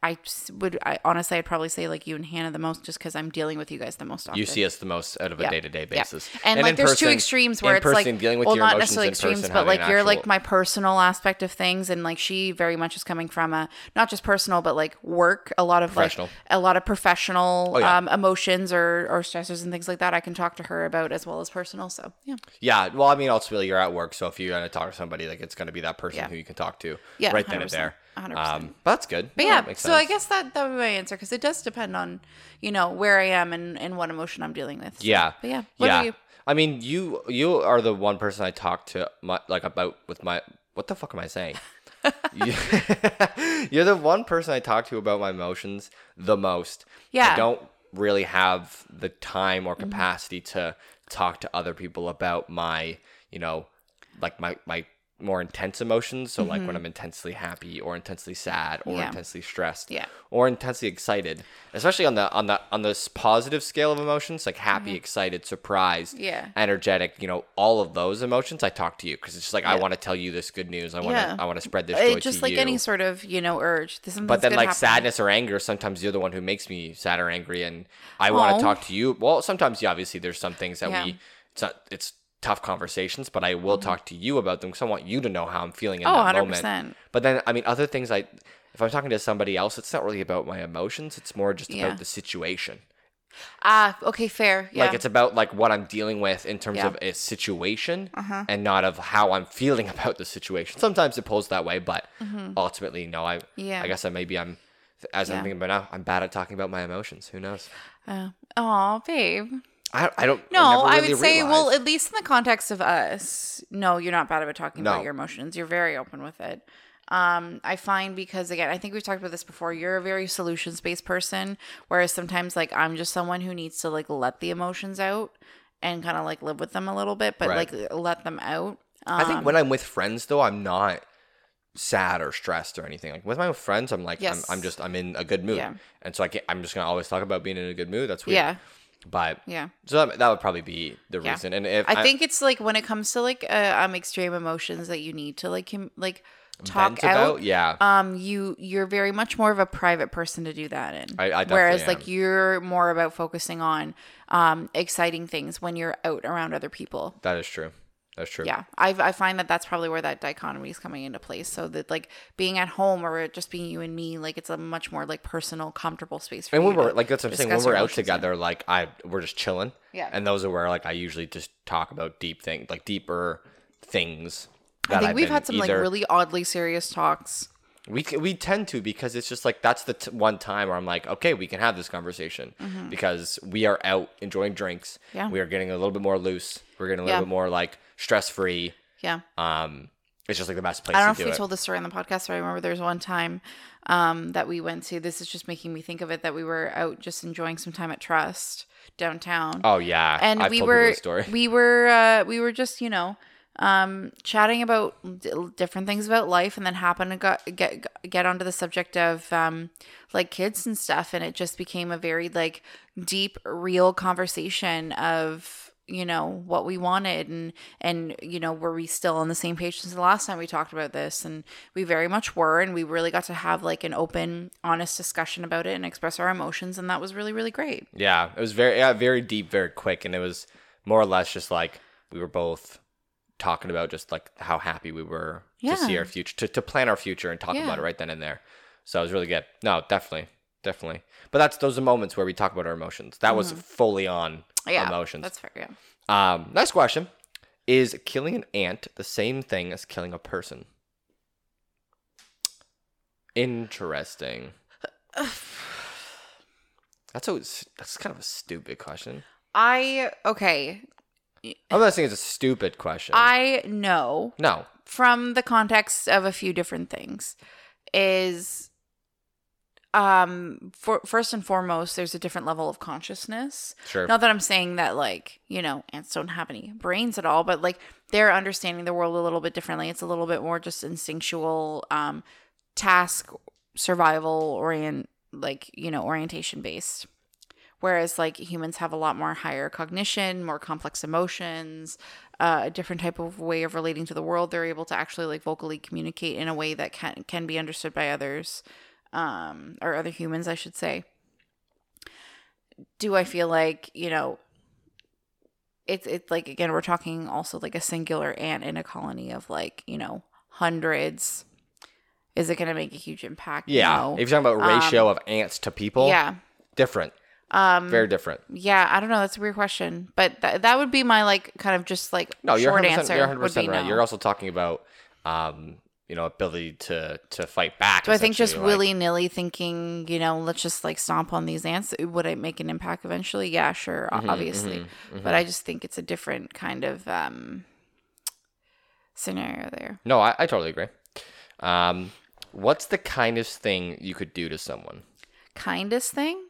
S2: I would, I honestly, I'd probably say like you and Hannah the most just because I'm dealing with you guys the most often.
S1: you see us the most out of a day to day
S2: Yeah.
S1: basis.
S2: And, like there's two extremes where it's
S1: person,
S2: like
S1: dealing with
S2: well
S1: your
S2: not necessarily extremes,
S1: person,
S2: but like you're like my personal aspect of things and like she very much is coming from a not just personal but like work, a lot of like
S1: Professional.
S2: a lot of professional
S1: Oh, yeah.
S2: um, emotions or or stressors and things like that I can talk to her about as well as personal. So yeah.
S1: Yeah, well, I mean, ultimately, you're at work, so if you're gonna talk to somebody, like it's gonna be that person
S2: Yeah.
S1: who you can talk to,
S2: Yeah,
S1: right then and there.
S2: 100%.
S1: Um, but that's good.
S2: But
S1: No,
S2: yeah, so I guess that that would be my answer because it does depend on, you know, where I am and, and what emotion I'm dealing with. So,
S1: Yeah.
S2: But yeah. What
S1: yeah.
S2: you?
S1: I mean, you you are the one person I talk to my, like about with my what the fuck am I saying? You- You're the one person I talk to about my emotions the most.
S2: Yeah. Mm-hmm.
S1: I don't really have the time or capacity to talk to other people about my, you know, like my my more intense emotions. So like when I'm intensely happy or intensely sad or
S2: Mm-hmm. Yeah.
S1: intensely stressed
S2: Yeah.
S1: or intensely excited, especially on the on the on this positive scale of emotions, like happy, excited, surprised,
S2: Mm-hmm. Yeah.
S1: energetic, you know, all of those emotions, I talk to you because it's just like I want to tell you this good news. I want to
S2: Yeah.
S1: I want to spread this joy
S2: It, just like
S1: you.
S2: any sort of you know urge.
S1: But then, like
S2: happening.
S1: sadness or anger, sometimes you're the one who makes me sad or angry, and I want to talk to you. Well, sometimes, yeah, obviously, there's some things that
S2: Yeah.
S1: we it's not it's tough conversations, but I will talk to you about them because I want you to know how I'm feeling in
S2: Oh,
S1: that
S2: 100%.
S1: moment. But then, I mean, other things I, if I'm talking to somebody else, it's not really about my emotions. It's more just
S2: Yeah.
S1: about the situation.
S2: Ah, okay, fair. Yeah.
S1: Like it's about like what I'm dealing with in terms
S2: Yeah.
S1: of a situation,
S2: Uh-huh.
S1: and not of how I'm feeling about the situation. Sometimes it pulls that way, but ultimately, no. I
S2: Mm-hmm. Yeah.
S1: I guess I maybe I'm as
S2: Yeah.
S1: I'm thinking about now, I'm bad at talking about my emotions. Who knows?
S2: Uh, oh, babe.
S1: I, I don't.
S2: No, I
S1: really
S2: would say, well, at least in the context of us, no, you're not bad about talking
S1: No.
S2: about your emotions. You're very open with it. Um, I find because again, I think we've talked about this before. You're a very solutions based person, whereas sometimes like I'm just someone who needs to like let the emotions out and kind of like live with them a little bit, but
S1: Right.
S2: like let them out.
S1: I
S2: Um,
S1: think when I'm with friends though, I'm not sad or stressed or anything. Like with my friends, I'm like
S2: Yes.
S1: I'm, I'm just I'm in a good mood,
S2: Yeah.
S1: and so I can I'm just gonna always talk about being in a good mood. That's weird.
S2: yeah,
S1: But
S2: yeah.
S1: so that, that would probably be the
S2: Yeah.
S1: reason. And if
S2: I think it's like when it comes to like uh, um extreme emotions that you need to like com- like talk out.
S1: about, yeah.
S2: um you you're very much more of a private person to do that in
S1: I- I definitely
S2: whereas
S1: am.
S2: like you're more about focusing on um exciting things when you're out around other people
S1: that is true. That's true.
S2: yeah I, I find that that's probably where that dichotomy is coming into place so that like being at home or just being you and me like it's a much more like personal comfortable space for
S1: And when we're like that's what I'm saying. When we're out
S2: emotions in.
S1: together, like I we're just chilling.
S2: Yeah.
S1: And those are where like I usually just talk about deep things, like deeper things.
S2: i think
S1: I've
S2: we've had some like really oddly serious talks
S1: We we tend to because it's just like that's the t- one time where I'm like, okay, we can have this conversation because we are out enjoying drinks.
S2: Mm-hmm. Yeah.
S1: We are getting a little bit more loose. We're getting a
S2: Yeah.
S1: little bit more like stress free.
S2: yeah
S1: Um, it's just like the best place
S2: I don't know
S1: to
S2: if
S1: do
S2: we
S1: it.
S2: told this story on the podcast, but I remember there was one time um, that we went to. This is just making me think of it. That we were out just enjoying some time at Trust downtown,
S1: oh yeah,
S2: and
S1: I've
S2: we were
S1: story.
S2: we were uh, we were just you know um, chatting about d- different things about life, and then happened to got, get get onto the subject of um, like kids and stuff, and it just became a very like deep, real conversation of you know what we wanted. And and you know were we still on the same page since the last time we talked about this? And we very much were. And we really got to have like an open honest discussion about it and express our emotions. And that was really really great.
S1: Yeah, it was very yeah, very deep, very quick, and it was more or less just like we were both talking about just like how happy we were to see our future, to, to plan our future and talk
S2: Yeah.
S1: about it right then and there. So it was really good. No, definitely, definitely. But that's those are moments where we talk about our emotions. That was fully on
S2: Mm-hmm. yeah
S1: emotions.
S2: that's fair yeah
S1: Um, next question: Is killing an ant the same thing as killing a person? Interesting. That's a that's kind of a stupid question.
S2: i okay
S1: I'm not saying it's a stupid question.
S2: i know
S1: no.
S2: from the context of a few different things is um for first and foremost there's a different level of consciousness
S1: Sure.
S2: not that i'm saying that like you know ants don't have any brains at all but like they're understanding the world a little bit differently it's a little bit more just instinctual um task survival orient like you know orientation based whereas like humans have a lot more higher cognition more complex emotions uh, a different type of way of relating to the world they're able to actually like vocally communicate in a way that can can be understood by others um or other humans i should say do i feel like you know it's it's like again we're talking also like a singular ant in a colony of like you know hundreds is it going to make a huge impact
S1: Yeah.
S2: No.
S1: If you're talking about ratio of ants to people,
S2: yeah
S1: different.
S2: Um
S1: Very different.
S2: yeah, I don't know. That's a weird question, but th- that would be my like kind of just like
S1: No, you're
S2: short
S1: 100%,
S2: answer.
S1: you're
S2: would
S1: 100%
S2: be
S1: right.
S2: no.
S1: You're also talking about um, you know, ability to to fight back.
S2: Do I think just
S1: like-
S2: willy nilly thinking, you know, let's just like stomp on these ants? Would it make an impact eventually? Yeah, sure,
S1: Mm-hmm,
S2: obviously. But I just think it's a different kind of um, scenario there.
S1: No, I, I totally agree. Um, what's the kindest thing you could do to someone?
S2: Kindest thing?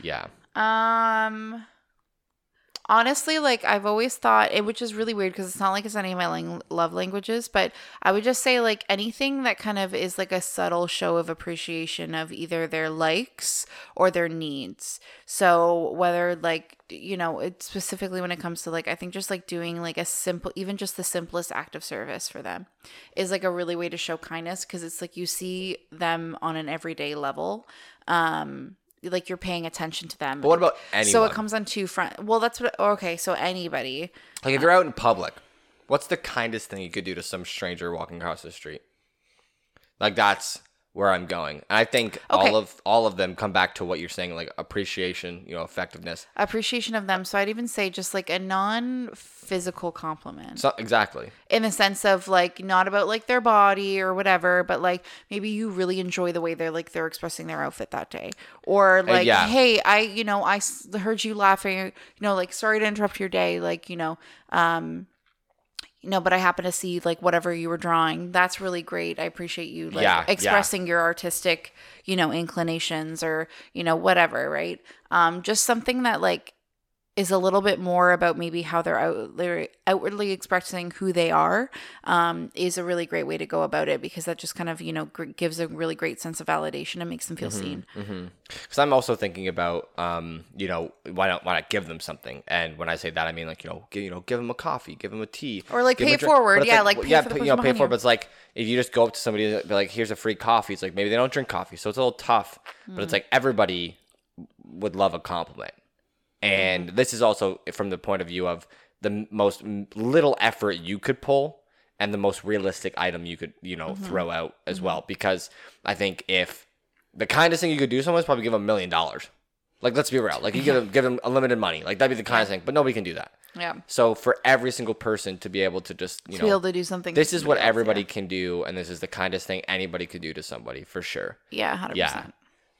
S1: Yeah.
S2: Um, honestly like i've always thought it which is really weird because it's not like it's any of my lang- love languages but i would just say like anything that kind of is like a subtle show of appreciation of either their likes or their needs so whether like you know it specifically when it comes to like i think just like doing like a simple even just the simplest act of service for them is like a really way to show kindness because it's like you see them on an everyday level um like you're paying attention to them
S1: But what about anyone?
S2: so it comes on two front. Well, that's what. Okay, so anybody.
S1: like if you're out in public, what's the kindest thing you could do to some stranger walking across the street? Like that's where I'm going. And I think
S2: Okay.
S1: all of all of them come back to what you're saying, like appreciation, you know, effectiveness.
S2: appreciation of them. So I'd even say just like a non-physical compliment
S1: So exactly.
S2: in the sense of like not about like their body or whatever, but like maybe you really enjoy the way they're like they're expressing their outfit that day, or like
S1: Uh, yeah.
S2: hey, I you know I heard you laughing, you know like sorry to interrupt your day, like you know um. You know, but I happen to see like whatever you were drawing. That's really great. I appreciate you like
S1: Yeah, yeah.
S2: expressing your artistic, you know, inclinations or, you know, whatever, right? Um, just something that like is a little bit more about maybe how they're out outwardly expressing who they are um, is a really great way to go about it because that just kind of you know gr- gives a really great sense of validation and makes them feel seen
S1: Because I'm also thinking about, um, you know, why not why not give them something? And when I say that, I mean like you know, give, you know, give them a coffee, give them a tea,
S2: Or, like, pay
S1: a
S2: it
S1: drink.
S2: forward. Yeah, like, pay
S1: yeah, you know, pay it forward.
S2: you.
S1: But it's like if you just go up to somebody and be like, here's a free coffee. It's like maybe they don't drink coffee, so it's a little tough. But
S2: Mm.
S1: it's like everybody would love a compliment, and
S2: Mm-hmm.
S1: this is also from the point of view of the most little effort you could pull and the most realistic item you could you know
S2: Mm-hmm.
S1: throw out as well. Because i think if the kindest thing you could do to someone is probably give them a million dollars. Like let's be real. Like you give them, give them unlimited money. Like that'd be the kindest thing but nobody can do that.
S2: Yeah.
S1: So for every single person to be able to just you
S2: to be
S1: know
S2: able to do something
S1: this is what
S2: else,
S1: everybody can do and this is the kindest thing anybody could do to somebody for sure.
S2: Yeah yeah 100%
S1: yeah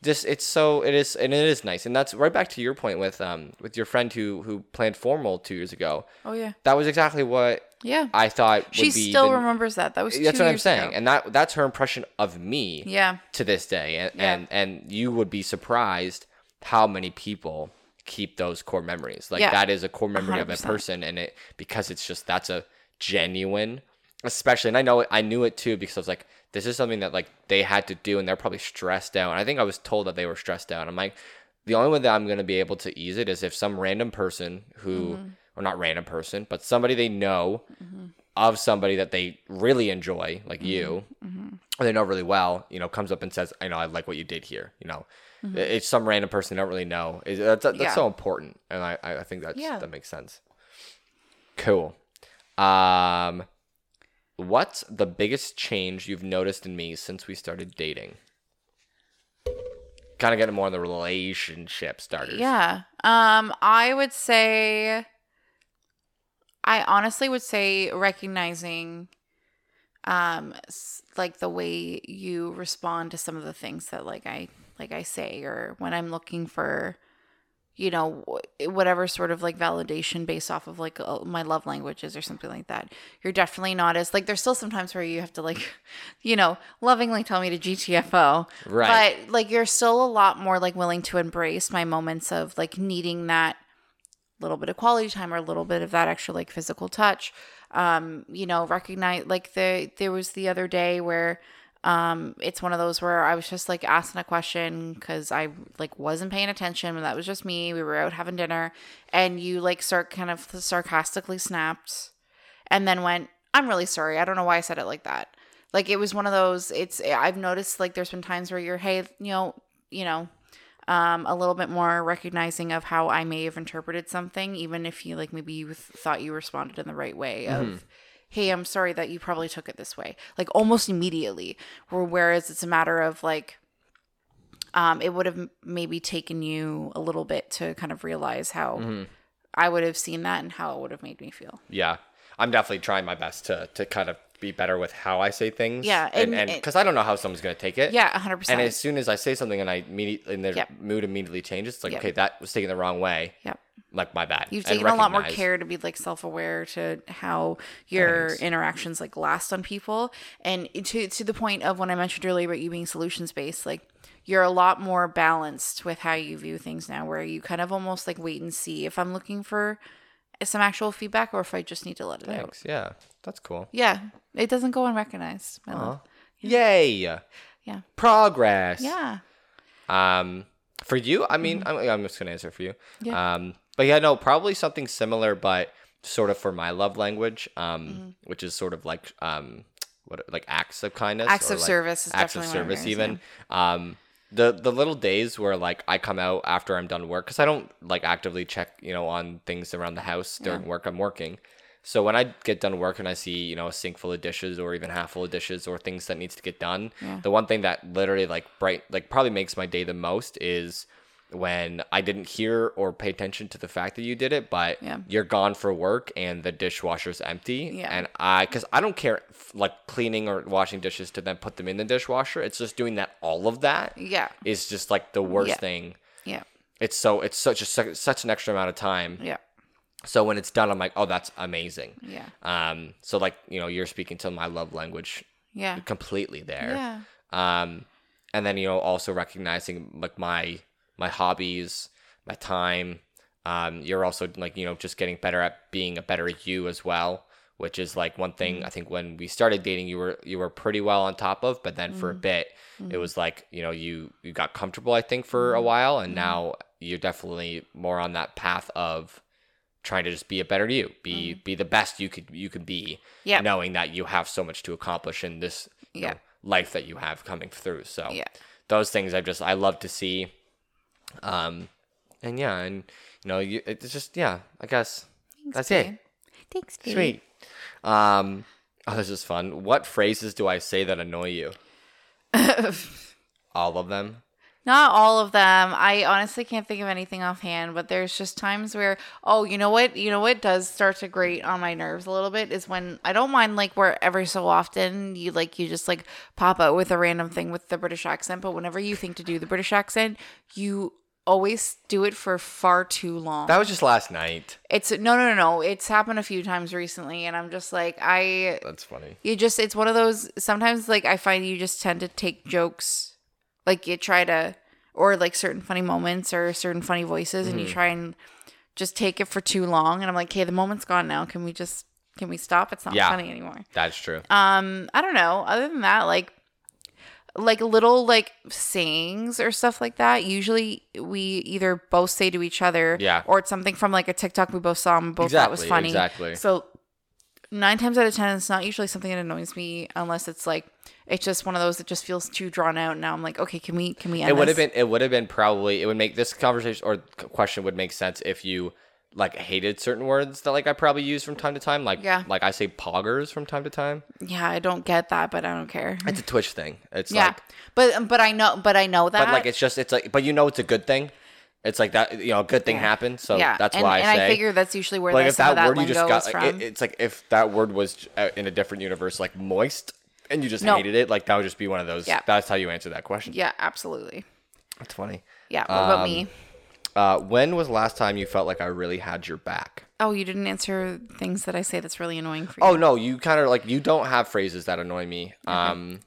S1: just it's so it is and it is nice. And that's right back to your point with um with your friend who who planned formal two years ago.
S2: Oh yeah.
S1: That was exactly what
S2: yeah.
S1: I thought would
S2: she still
S1: the-
S2: remembers that. That was
S1: that's what i'm saying
S2: ago.
S1: and that that's her impression of me
S2: yeah.
S1: to this day. And
S2: Yeah.
S1: and and you would be surprised how many people keep those core memories. Like
S2: Yeah.
S1: that is a core memory of a person and it because it's just that's a genuine especially and i know it, i knew it too because i was like this is something that like they had to do and they're probably stressed out and i think i was told that they were stressed out i'm like the only way that i'm going to be able to ease it is if some random person who mm-hmm. or not random person but somebody they know mm-hmm. of somebody that they really enjoy like mm-hmm. you or they know really well, you know, comes up and says, "I know I like what you did here." You know, it's some random person they don't really know. Is that's that's
S2: Yeah.
S1: so important, and I I think that's
S2: Yeah.
S1: that makes sense. Cool. Um, what's the biggest change you've noticed in me since we started dating? Kind of getting more on the relationship starters.
S2: Yeah. Um, I would say I honestly would say recognizing um like the way you respond to some of the things that like I like I say or when I'm looking for you know whatever sort of like validation based off of like uh, my love languages or something like that. You're definitely not as like there's still sometimes where you have to like you know lovingly tell me to gtfo
S1: Right.
S2: but like you're still a lot more like willing to embrace my moments of like needing that little bit of quality time or a little bit of that extra like physical touch. Um you know recognize like the there was the other day where um it's one of those where i was just like asking a question because i like wasn't paying attention and that was just me. We were out having dinner and you like start kind of sarcastically snapped and then went i'm really sorry. I don't know why i said it like that. Like it was one of those it's i've noticed like there's been times where you're hey you know you know um, a little bit more recognizing of how I may have interpreted something, even if you like maybe you th- thought you responded in the right way. Of, hey, I'm sorry that you probably took it this way, like almost immediately. Whereas it's a matter of like, um, it would have maybe taken you a little bit to kind of realize how I would have seen that and how it would have made me feel.
S1: yeah i'm definitely trying my best to to kind of be better with how i say things
S2: Yeah,
S1: and because i don't know how someone's going to take it
S2: Yeah, 100%.
S1: and as soon as i say something and i immediately and their
S2: Yep.
S1: mood immediately changes it's like
S2: Yep.
S1: okay that was taken the wrong way
S2: yep.
S1: Like my bad
S2: You've taken a lot more care to be like self-aware to how your
S1: Thanks.
S2: interactions like last on people, and to to the point of when I mentioned earlier about you being solutions based, like you're a lot more balanced with how you view things now, where you kind of almost like wait and see. If I'm looking for some actual feedback or if I just need to let it out.
S1: Thanks. Yeah, that's cool.
S2: Yeah, it doesn't go unrecognized. my.
S1: Aw. Yay!
S2: Yeah.
S1: Progress.
S2: Yeah.
S1: Um, for you, I mean, I'm, I'm just gonna answer for you.
S2: Mm-hmm. Yeah.
S1: Um, but yeah, no, probably something similar, but sort of for my love language, um,
S2: Mm-hmm.
S1: which is sort of like um, what like acts of kindness,
S2: Acts
S1: or,
S2: of
S1: like,
S2: service
S1: acts of service, even. Um, the the little days where like I come out after I'm done work, because I don't like actively check, you know, on things around the house during work. I'm working. So when I get done work and I see, you know, a sink full of dishes or even half full of dishes or things that needs to get done, the one thing that literally like bright like probably makes my day the most is when I didn't hear or pay attention to the fact that you did it, but
S2: Yeah.
S1: you're gone for work and the dishwasher's empty.
S2: Yeah.
S1: And I, because I don't care like cleaning or washing dishes to then put them in the dishwasher. It's just doing that. All of that
S2: Yeah.
S1: is just like the worst
S2: Yeah.
S1: thing.
S2: Yeah.
S1: It's so it's such a such- an extra amount of time.
S2: Yeah.
S1: So when it's done, I'm like, oh, that's amazing.
S2: Yeah.
S1: Um. So like you know, you're speaking to my love language
S2: Yeah.
S1: completely there
S2: Yeah.
S1: um and then you know also recognizing like my my hobbies my time. Um you're also like you know just getting better at being a better you as well which is like one thing mm-hmm. i think when we started dating you were you were pretty well on top of but then for a mm-hmm. bit it mm-hmm. was like you know you you got comfortable i think for a while and now you're definitely more on that path of trying to just be a better you be be the best you could you could be
S2: Yep.
S1: knowing that you have so much to accomplish in this
S2: Yeah.
S1: know, life that you have coming through. So
S2: Yeah.
S1: those things i just i love to see um and yeah and you know you it's just yeah i guess that's it.
S2: Thanks, babe.
S1: sweet um oh this is fun what phrases do i say that annoy you all of them
S2: Not all of them. I honestly can't think of anything offhand, but there's just times where, oh, you know what? You know what does start to grate on my nerves a little bit is when I don't mind like where every so often you like you just like pop out with a random thing with the British accent, but whenever you think to do the British accent, you always do it for far too long.
S1: that was just last night
S2: it's no no no no. It's happened a few times recently and I'm just like I
S1: that's funny
S2: you just it's one of those sometimes like i find you just tend to take jokes like you try to or like certain funny moments or certain funny voices
S1: Mm-hmm.
S2: and you try and just take it for too long and i'm like okay the moment's gone now can we just can we stop it's not
S1: Yeah.
S2: funny anymore
S1: that's true
S2: um i don't know other than that like like little like sayings or stuff like that usually we either both say to each other
S1: Yeah.
S2: or it's something from like a tiktok we both saw and both thought was funny
S1: exactly.
S2: so nine times out of ten it's not usually something that annoys me unless it's like it's just one of those that just feels too drawn out now i'm like okay can we can we end
S1: it would have been it would have been probably it would make this conversation or question would make sense if you like hated certain words that like I probably use from time to time like
S2: Yeah.
S1: like I say poggers from time to time.
S2: Yeah i don't get that but i don't care.
S1: It's a twitch thing. It's
S2: yeah.
S1: like
S2: but but i know but i know that
S1: but like it's just it's like but you know it's a good thing. It's like that you know a good thing happened so
S2: yeah.
S1: that's
S2: and,
S1: why
S2: and
S1: I say
S2: i figure that's usually where
S1: like if that
S2: that
S1: word you just got like, it, it's like if that word was uh, in a different universe like moist and you just
S2: No.
S1: hated it like that would just be one of those
S2: Yeah.
S1: that's how you answer that question.
S2: Yeah absolutely.
S1: That's funny.
S2: Yeah what about
S1: Um,
S2: me
S1: uh when was the last time you felt like I really had your back
S2: oh you didn't answer things that i say that's really annoying for you
S1: Oh no, you kind of like you don't have phrases that annoy me. Um,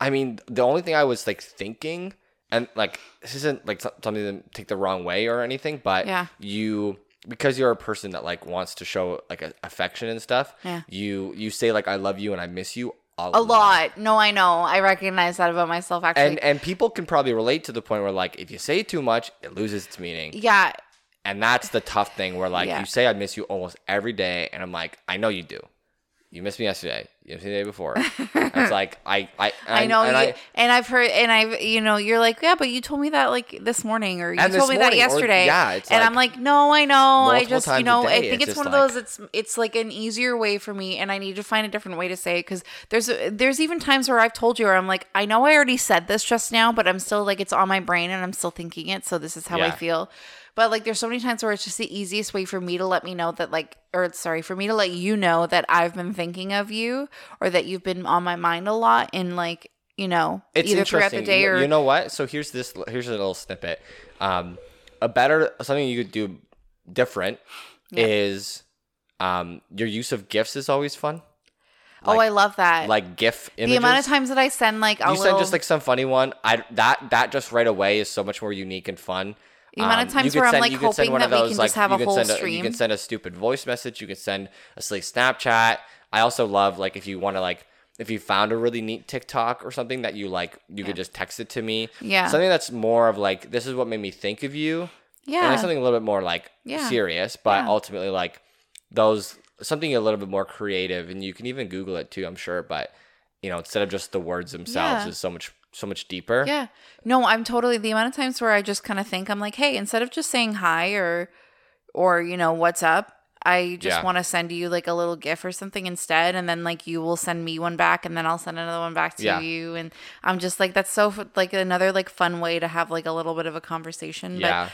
S1: I mean, the only thing I was like thinking, and like this isn't like something to take the wrong way or anything, but
S2: Yeah.
S1: you because you're a person that like wants to show like a, affection and stuff.
S2: Yeah.
S1: You you say like I love you and I miss you a,
S2: a lot no i know i recognize that about myself actually
S1: And and people can probably relate to the point where like if you say too much, it loses its meaning.
S2: yeah
S1: And that's the tough thing where like
S2: Yeah.
S1: you say I miss you almost every day, and I'm like, I know you do. You missed me yesterday. You missed me the day before. it's like I I
S2: I know,
S1: and
S2: you,
S1: I,
S2: and I've heard, and I've, you know, you're like, yeah, but you told me that like this morning, or you told me that
S1: morning, or-
S2: yesterday.
S1: yeah, it's
S2: and
S1: like
S2: I'm like, no, I know, I just, you know, I think
S1: it's
S2: it's, one
S1: just
S2: of those. It's, it's like an easier way for me, and I need to find a different way to say it because there's, there's even times where I've told you, where I'm like, I know I already said this just now, but I'm still like, it's on my brain, and I'm still thinking it, so this is how I feel. But like, there's so many times where it's just the easiest way for me to let me know that, like, or sorry, for me to let you know that I've been thinking of you, or that you've been on my mind a lot, and like, you know,
S1: it's
S2: either throughout the day or
S1: you know what? So here's this. Here's a little snippet. Um, a better something you could do different is um your use of gifs is always fun.
S2: oh, I love that.
S1: Like GIF images.
S2: the amount of times that I send like a
S1: you
S2: little,
S1: send just like some funny one. I that that just right away is so much more unique and fun.
S2: The amount of
S1: Um,
S2: times where I'm like
S1: send
S2: hoping that
S1: of
S2: we
S1: those,
S2: can just have a whole
S1: send
S2: stream.
S1: you can send a stupid voice message. You can send a silly Snapchat. I also love like if you want to like if you found a really neat TikTok or something that you like, you could just text it to me.
S2: Yeah.
S1: something that's more of like this is what made me think of you.
S2: yeah.
S1: like something a little bit more like
S2: Yeah.
S1: serious, but
S2: Yeah.
S1: ultimately like those something a little bit more creative, and you can even Google it too. I'm sure, but you know instead of just the words themselves
S2: Yeah.
S1: is so much so much deeper.
S2: Yeah. No, I'm totally the amount of times where I just kind of think I'm like, hey, instead of just saying hi or or you know what's up, I just
S1: Yeah.
S2: want to send you like a little gif or something instead, and then like you will send me one back, and then I'll send another one back to
S1: Yeah.
S2: you, and I'm just like that's so like another like fun way to have like a little bit of a conversation.
S1: yeah.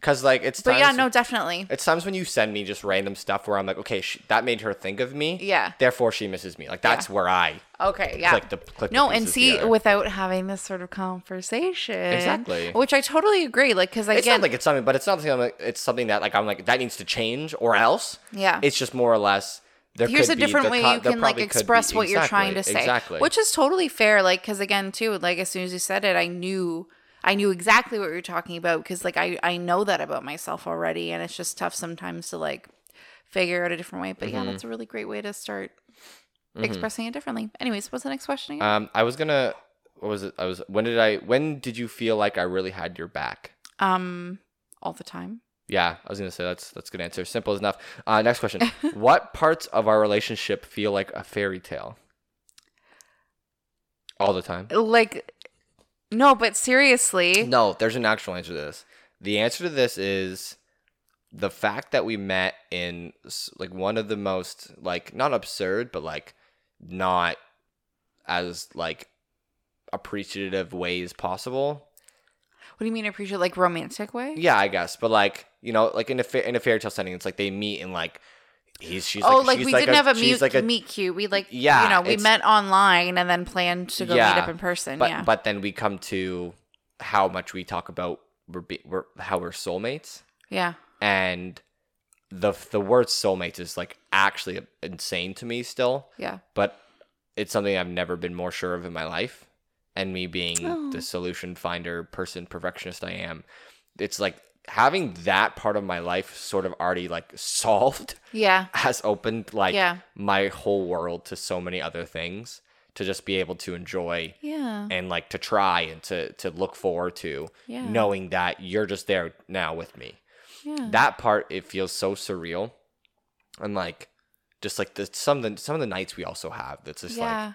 S1: Because like it's
S2: But, but yeah, no, definitely.
S1: It's times when you send me just random stuff where I'm like, okay, sh- that made her think of me.
S2: Yeah.
S1: Therefore, she misses me. Like that's where I
S2: Okay, yeah.
S1: click the click. the
S2: no, and see,
S1: together.
S2: without having this sort of conversation,
S1: Exactly.
S2: which I totally agree. Like, because
S1: it's
S2: again,
S1: not like it's something, but it's not something. I'm like, it's something that like I'm like that needs to change or else.
S2: Yeah.
S1: It's just more or less. There
S2: here's a different
S1: there
S2: way
S1: co-
S2: you can like
S1: be-
S2: express what you're trying to say
S1: Exactly.
S2: which is totally fair like because again too like as soon as you said it i knew i knew exactly what you were talking about because like I, I know that about myself already and it's just tough sometimes to like figure out a different way but
S1: Mm-hmm.
S2: yeah that's a really great way to start expressing it differently anyways what's the next question again
S1: Um, I was gonna. What was it? I was. When did I? When did you feel like I really had your back?
S2: um all the time
S1: Yeah, I was gonna say that's that's a good answer. Simple enough. Uh, next question. what parts of our relationship feel like a fairy tale? All the time.
S2: like no but seriously
S1: No, there's an actual answer to this. The answer to this is the fact that we met in like one of the most like not absurd, but like not as like appreciative ways possible.
S2: what do you mean appreciate like romantic way
S1: Yeah, I guess, but like you know, like in a fa- in a fairy tale setting, it's like they meet and like he's she's
S2: oh,
S1: like,
S2: like
S1: she's
S2: we
S1: like
S2: didn't have a meet,
S1: like a
S2: meet cute. We like,
S1: Yeah,
S2: you know, we met online and then planned to go meet up in person.
S1: But
S2: yeah,
S1: but then we come to how much we talk about we're, be, we're how we're soulmates,
S2: yeah,
S1: and the the word soulmates is like actually insane to me still.
S2: yeah,
S1: But it's something I've never been more sure of in my life, and me being
S2: Oh.
S1: the solution finder person perfectionist I am, it's like having that part of my life sort of already like solved
S2: yeah,
S1: has opened like
S2: Yeah.
S1: my whole world to so many other things to just be able to enjoy
S2: yeah,
S1: and like to try and to to look forward to
S2: Yeah.
S1: knowing that you're just there now with me
S2: yeah.
S1: that part it feels so surreal and like just like the some of the some of the nights we also have that's just
S2: yeah.
S1: like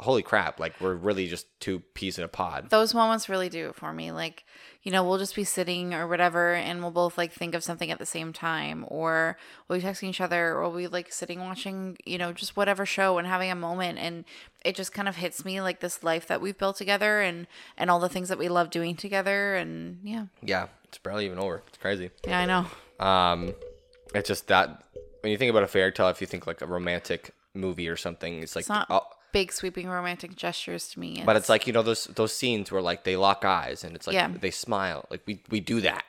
S1: holy crap like we're really just two peas in a pod
S2: Those moments really do it for me. Like, you know, we'll just be sitting or whatever, and we'll both like think of something at the same time, or we'll be texting each other, or we'll be like sitting watching, you know, just whatever show and having a moment, and it just kind of hits me like this life that we've built together, and and all the things that we love doing together, and yeah,
S1: yeah it's barely even over it's crazy
S2: yeah, I know.
S1: um it's just that when you think about a fairy tale if you think like a romantic movie or something it's like
S2: It's not
S1: oh,
S2: big sweeping romantic gestures to me.
S1: but it's like you know those those scenes where like they lock eyes and it's like
S2: Yeah.
S1: they smile like we we do that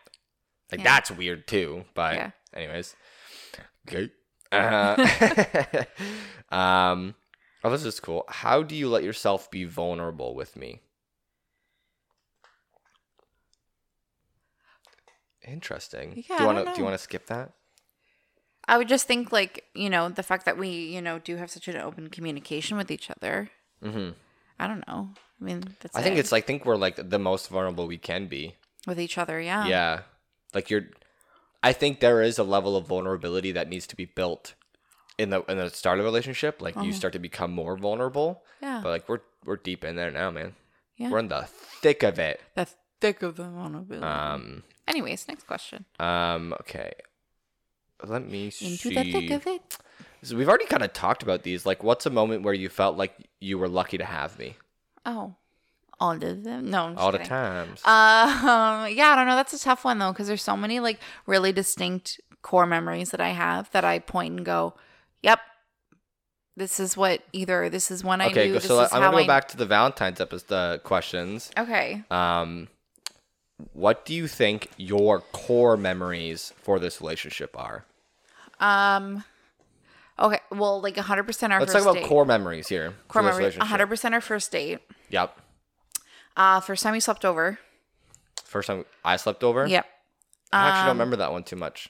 S1: like
S2: Yeah.
S1: that's weird too but
S2: Yeah.
S1: anyways okay uh, um oh this is cool how do you let yourself be vulnerable with me interesting
S2: Yeah,
S1: do you want to
S2: don't
S1: you want to skip that
S2: I would just think like you know the fact that we you know do have such an open communication with each other.
S1: Mhm.
S2: I don't know. I mean, that's
S1: i think
S2: it.
S1: it's i think we're like the most vulnerable we can be
S2: with each other. Yeah.
S1: Yeah. Like you're I think there is a level of vulnerability that needs to be built in the in the start of a relationship. Like you start to become more vulnerable.
S2: Uh-huh. Yeah.
S1: But like we're we're deep in there now, man.
S2: Yeah.
S1: We're in the thick of it.
S2: the thick of the vulnerability.
S1: Um
S2: Anyways, next question.
S1: um okay. Let me
S2: Into
S1: see.
S2: the thick of it.
S1: So we've already kind of talked about these. Like what's a moment where you felt like you were lucky to have me?
S2: Oh, all of them. No, I'm just
S1: All the
S2: kidding.
S1: times.
S2: Um, yeah, I don't know. That's a tough one though, because there's so many like really distinct core memories that I have that I point and go, "Yep, this is what either this is when I
S1: okay,
S2: knew this
S1: so I'm gonna go
S2: I."
S1: back to the Valentine's episode uh, questions.
S2: Okay.
S1: Um, what do you think your core memories for this relationship are?
S2: Um. Okay. Well, like 100 percent our
S1: Let's
S2: first
S1: talk about
S2: date.
S1: core memories here.
S2: core
S1: this
S2: 100 percent our first date.
S1: Yep.
S2: Uh, first time you slept over.
S1: First time I slept over.
S2: Yep.
S1: I actually don't
S2: Um,
S1: remember that one too much.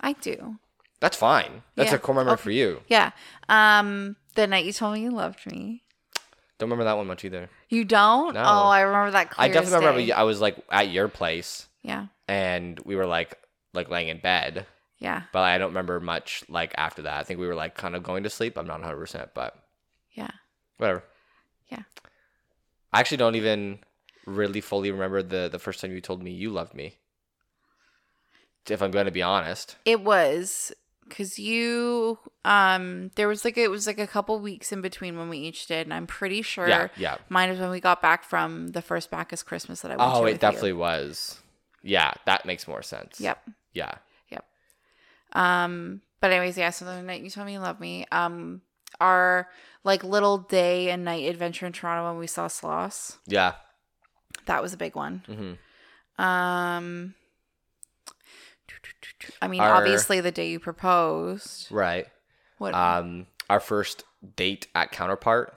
S2: I do.
S1: That's fine. That's
S2: Yeah,
S1: a core memory
S2: okay.
S1: for you.
S2: Yeah. Um, the night you told me you loved me.
S1: Don't remember that one much either.
S2: You don't?
S1: No.
S2: Oh, I remember that.
S1: I definitely remember. I was like at your place
S2: Yeah.
S1: and we were like like laying in bed,
S2: Yeah.
S1: but I don't remember much like after that. I think we were like kind of going to sleep. I'm not 100, percent but
S2: Yeah.
S1: whatever.
S2: Yeah.
S1: I actually don't even really fully remember the the first time you told me you loved me. If I'm going to be honest.
S2: It was because you um there was like it was like a couple weeks in between when we each did, and I'm pretty sure
S1: Yeah, yeah.
S2: mine was when we got back from the first back Bacchus Christmas that I went to.
S1: Oh, it
S2: you.
S1: definitely was. Yeah, that makes more sense.
S2: Yep.
S1: Yeah.
S2: Um, but anyways, yeah. So the night you told me you love me, um, our like little day and night adventure in Toronto when we saw Sloss,
S1: Yeah.
S2: that was a big one.
S1: hmm
S2: Um, I mean,
S1: Our-
S2: obviously the day you proposed.
S1: Right.
S2: What?
S1: Um, our first date at Counterpart.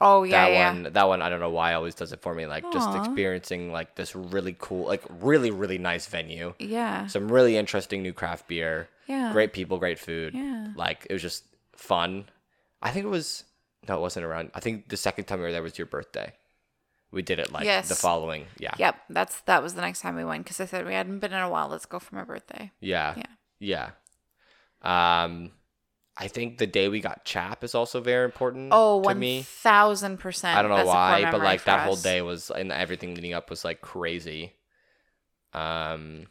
S2: Oh yeah,
S1: that
S2: yeah.
S1: one that one I don't know why always does it for me like just experiencing like this really cool like really really nice venue
S2: Yeah.
S1: some really interesting new craft beer
S2: Yeah.
S1: great people great food
S2: Yeah.
S1: like it was just fun I think it was no it wasn't around I think the second time we were there was your birthday we did it like the following yeah
S2: Yep. That's that was the next time we went because I said we hadn't been in a while. Let's go for my birthday.
S1: yeah
S2: Yeah.
S1: yeah um I think the day we got chap is also very important
S2: Oh,
S1: to
S2: one
S1: me
S2: thousand percent.
S1: I don't know why, but like that whole day was and everything leading up was like crazy. Um,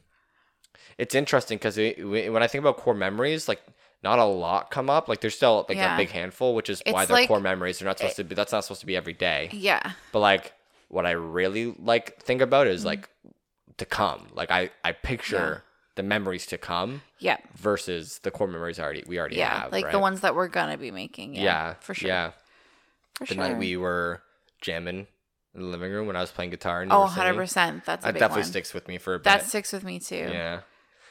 S1: it's interesting because when I think about core memories, like not a lot come up. Like there's still like
S2: Yeah.
S1: a big handful, which is why
S2: It's
S1: they're
S2: like-
S1: core memories. They're not supposed to be. That's not supposed to be every day.
S2: Yeah.
S1: But like what I really like think about
S2: Mm-hmm.
S1: is like to come. Like I I picture the memories to come
S2: Yeah.
S1: versus the core memories already we already
S2: Yeah.
S1: have.
S2: like the ones that we're gonna be making. Yeah.
S1: Yeah,
S2: For sure.
S1: Yeah,
S2: For
S1: the
S2: sure.
S1: night we were jamming in the living room when I was playing guitar. And
S2: Oh, 100%. That's a
S1: That definitely
S2: one.
S1: sticks with me for a bit.
S2: That sticks with me too.
S1: yeah.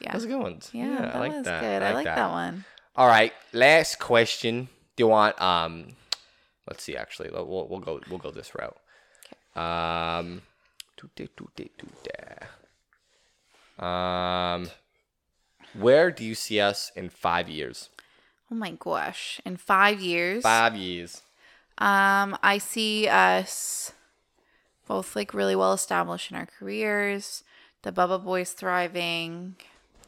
S2: Yeah.
S1: Those are good ones.
S2: Yeah, that
S1: I like
S2: was
S1: that.
S2: good. I like that. one.
S1: All right, last question. Do you want um? Let's see. Actually, we'll we'll we'll go we'll go this route. Um, toot-toot, toot-toot, toot-toot. Um, where do you see us in five years?
S2: Oh my gosh. In five years,
S1: Five years.
S2: um, I see us both like really well established in our careers. The Bubba Boy's thriving.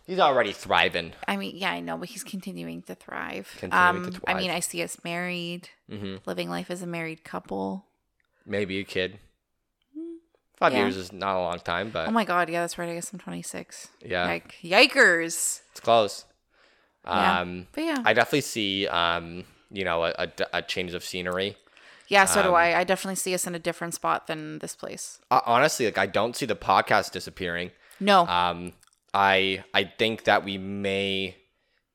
S1: He's already thriving.
S2: I mean, yeah, I know, but he's continuing to thrive.
S1: Continuing
S2: um,
S1: to
S2: I mean. I see us married,
S1: Mm-hmm.
S2: living life as a married couple.
S1: Maybe a kid. Five
S2: yeah.
S1: years is not a long time, but
S2: Oh my god, yeah, that's right. I guess I'm 26.
S1: yeah,
S2: Like, yikers.
S1: it's close.
S2: Yeah.
S1: Um,
S2: But yeah,
S1: I definitely see, um, you know, a, a, a change of scenery.
S2: yeah. So do
S1: um,
S2: I. I definitely see us in a different spot than this place.
S1: Uh, honestly, like I don't see the podcast disappearing.
S2: No,
S1: Um, I I think that we may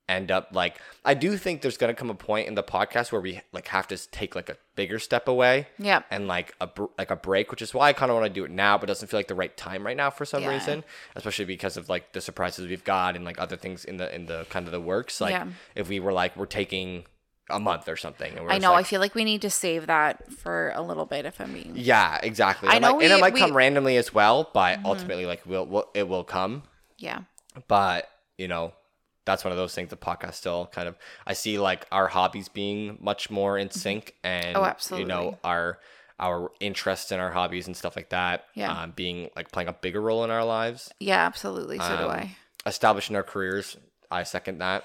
S1: end up like I do think there's gonna come a point in the podcast where we like have to take like a bigger step away
S2: Yeah.
S1: and like a br- like a break, which is why I kind of want to do it now, but doesn't feel like the right time right now for some
S2: Yeah.
S1: reason, especially because of like the surprises we've got and like other things in the in the kind of the works. Like
S2: Yeah.
S1: if we were like we're taking a month or something, and we're
S2: I know.
S1: like,
S2: I feel like we need to save that for a little bit. If I'm being
S1: Yeah, exactly.
S2: I
S1: It
S2: know
S1: might- and it might
S2: we- Mm-hmm.
S1: come randomly as well, but ultimately, like, will will it will come.
S2: yeah,
S1: But you know, that's one of those things. The podcast still kind of. I see like our hobbies being much more in sync, and
S2: Oh,
S1: You know, our our interests and our hobbies and stuff like that.
S2: Yeah.
S1: Um, being like playing a bigger role in our lives,
S2: yeah, absolutely. So do
S1: Um,
S2: I.
S1: establishing our careers. I second that.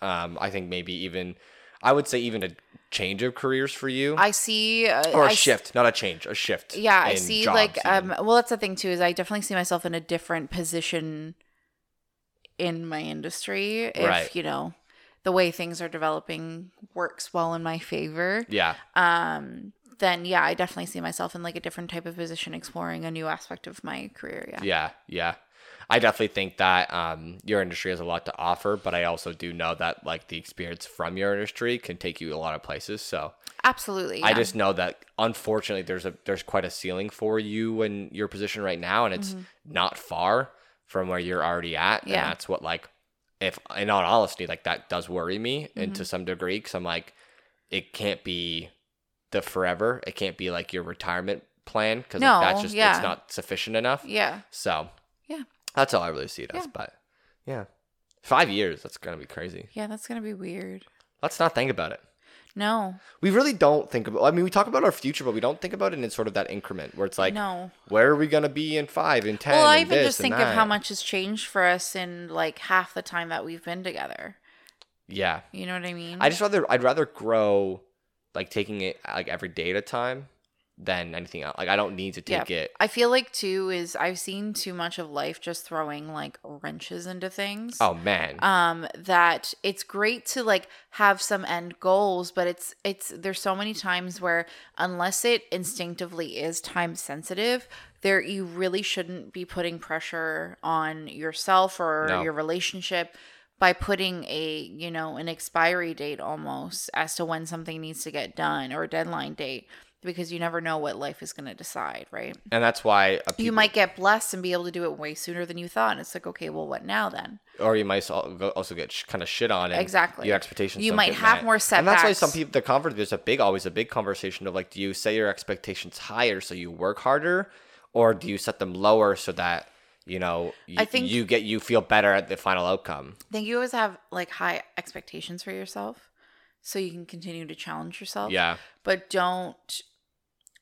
S1: Um, I think maybe even, I would say even a change of careers for you,
S2: I see. Uh,
S1: or a
S2: I s-
S1: shift, not a change, a shift.
S2: Yeah, I see. Like,
S1: even.
S2: um, well, that's the thing too. Is I definitely see myself in a different position in my industry if
S1: Right.
S2: you know the way things are developing works well in my favor.
S1: yeah.
S2: Um, then yeah, I definitely see myself in like a different type of position, exploring a new aspect of my career. Yeah.
S1: Yeah, yeah. I definitely think that um, your industry has a lot to offer, but I also do know that like the experience from your industry can take you a lot of places. So
S2: Absolutely.
S1: I just know that unfortunately there's a there's quite a ceiling for you in your position right now, and it's not far from where you're already at. And
S2: Mm-hmm. Yeah.
S1: that's what like if in all honesty, like that does worry me and
S2: Mm-hmm.
S1: to some degree because I'm like, it can't be the forever. It can't be like your retirement plan because
S2: No,
S1: that's just
S2: yeah.
S1: it's not sufficient enough.
S2: Yeah.
S1: So
S2: Yeah.
S1: That's all I really see it as.
S2: Yeah.
S1: But yeah, five years. That's gonna be crazy.
S2: Yeah, that's gonna be weird.
S1: Let's not think about it.
S2: No,
S1: We really don't think about. I mean, we talk about our future, but we don't think about it in sort of that increment where it's like,
S2: no.
S1: where are we gonna be in five, in ten?
S2: Well, I even just think of how much has changed for us in like half the time that we've been together.
S1: Yeah,
S2: You know what I mean?
S1: I just rather I'd rather grow, like taking it like every day at a time, than anything else. Like I don't need to take it.
S2: I feel like too is I've seen too much of life just throwing like wrenches into things.
S1: Oh man,
S2: um that it's great to like have some end goals but it's it's there's so many times where unless it instinctively is time sensitive there you really shouldn't be putting pressure on yourself or
S1: No.
S2: your relationship by putting a you know an expiry date almost as to when something needs to get done or a deadline date because you never know what life is going to decide right
S1: and that's why uh,
S2: you might get blessed and be able to do it way sooner than you thought and it's like okay well what now then
S1: or you might also get sh- kind of shit on
S2: Exactly.
S1: your expectations
S2: You might have
S1: met.
S2: more
S1: and that's why some people the convert there's a big always a big conversation of like do you set your expectations higher so you work harder or do you set them lower so that you know you,
S2: I think-
S1: you get you feel better at the final outcome
S2: I think you always have like high expectations for yourself so you can continue to challenge yourself.
S1: yeah
S2: But don't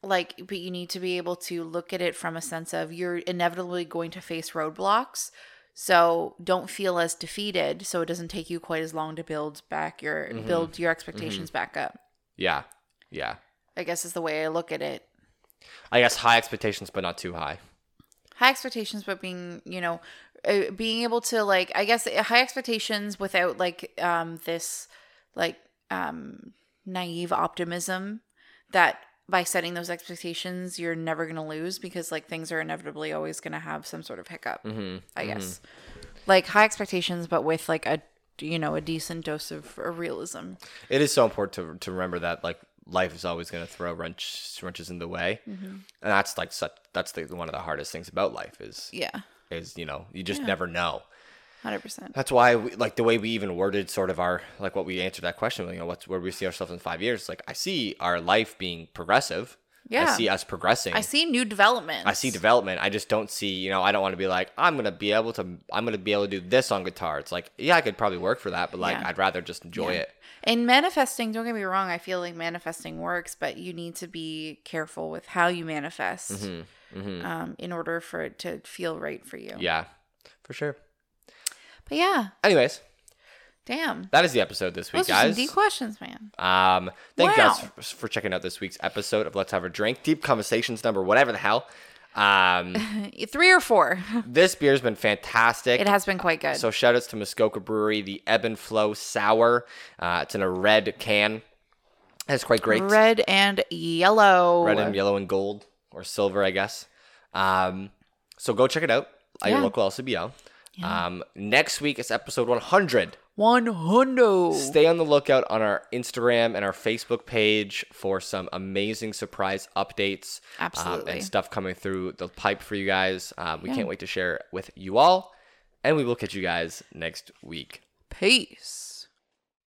S2: like but you need to be able to look at it from a sense of you're inevitably going to face roadblocks. So don't feel as defeated so it doesn't take you quite as long to build back your
S1: Mhm.
S2: build your expectations back up.
S1: yeah yeah
S2: I guess is the way I look at it.
S1: i guess high expectations but not too high
S2: high expectations but being you know uh, being able to like i guess uh, high expectations without like um this like um naive optimism that by setting those expectations you're never going to lose because like things are inevitably always going to have some sort of hiccup
S1: mm-hmm.
S2: i guess like high expectations but with like a you know a decent dose of uh, realism
S1: it is so important to, to remember that like life is always going to throw wrench, wrenches in the way
S2: Mm-hmm.
S1: and that's like such that's the, one of the hardest things about life is
S2: yeah
S1: is you know you just
S2: Yeah.
S1: never know
S2: 100%
S1: That's why, we, like the way we even worded sort of our like what we answered that question. You know, what's where we see ourselves in five years? Like I see our life being progressive.
S2: Yeah.
S1: I see us progressing.
S2: i see new development.
S1: I see development. I just don't see. You know, I don't want to be like I'm gonna be able to. I'm gonna be able to do this on guitar. It's like yeah, I could probably work for that, but like
S2: Yeah.
S1: I'd rather just enjoy
S2: Yeah.
S1: it.
S2: In manifesting, don't get me wrong, I feel like manifesting works, but you need to be careful with how you manifest
S1: Mm-hmm.
S2: um, in order for it to feel right for you.
S1: Yeah, for sure.
S2: But yeah,
S1: Anyways,
S2: damn.
S1: that is the episode this week,
S2: Those are some
S1: guys.
S2: deep questions, man.
S1: Um, thank you guys for, checking out this week's episode of Let's Have a Drink, Deep Conversations number whatever the hell. Um,
S2: Three or four.
S1: this beer's been fantastic.
S2: it has been quite good.
S1: So shout outs to Muskoka Brewery, the Ebb and Flow Sour. Uh, it's in a red can. That's quite great.
S2: Red and yellow.
S1: Red and yellow and gold or silver, I guess. Um, so go check it out at your
S2: Yeah.
S1: local LCBO. Um, next week is episode 100.
S2: One hundo.
S1: Stay on the lookout on our Instagram and our Facebook page for some amazing surprise updates um,
S2: Absolutely.
S1: and stuff coming through the pipe for you guys. Uh, we
S2: Yeah.
S1: can't wait to share it with you all. And we will catch you guys next week.
S2: Peace.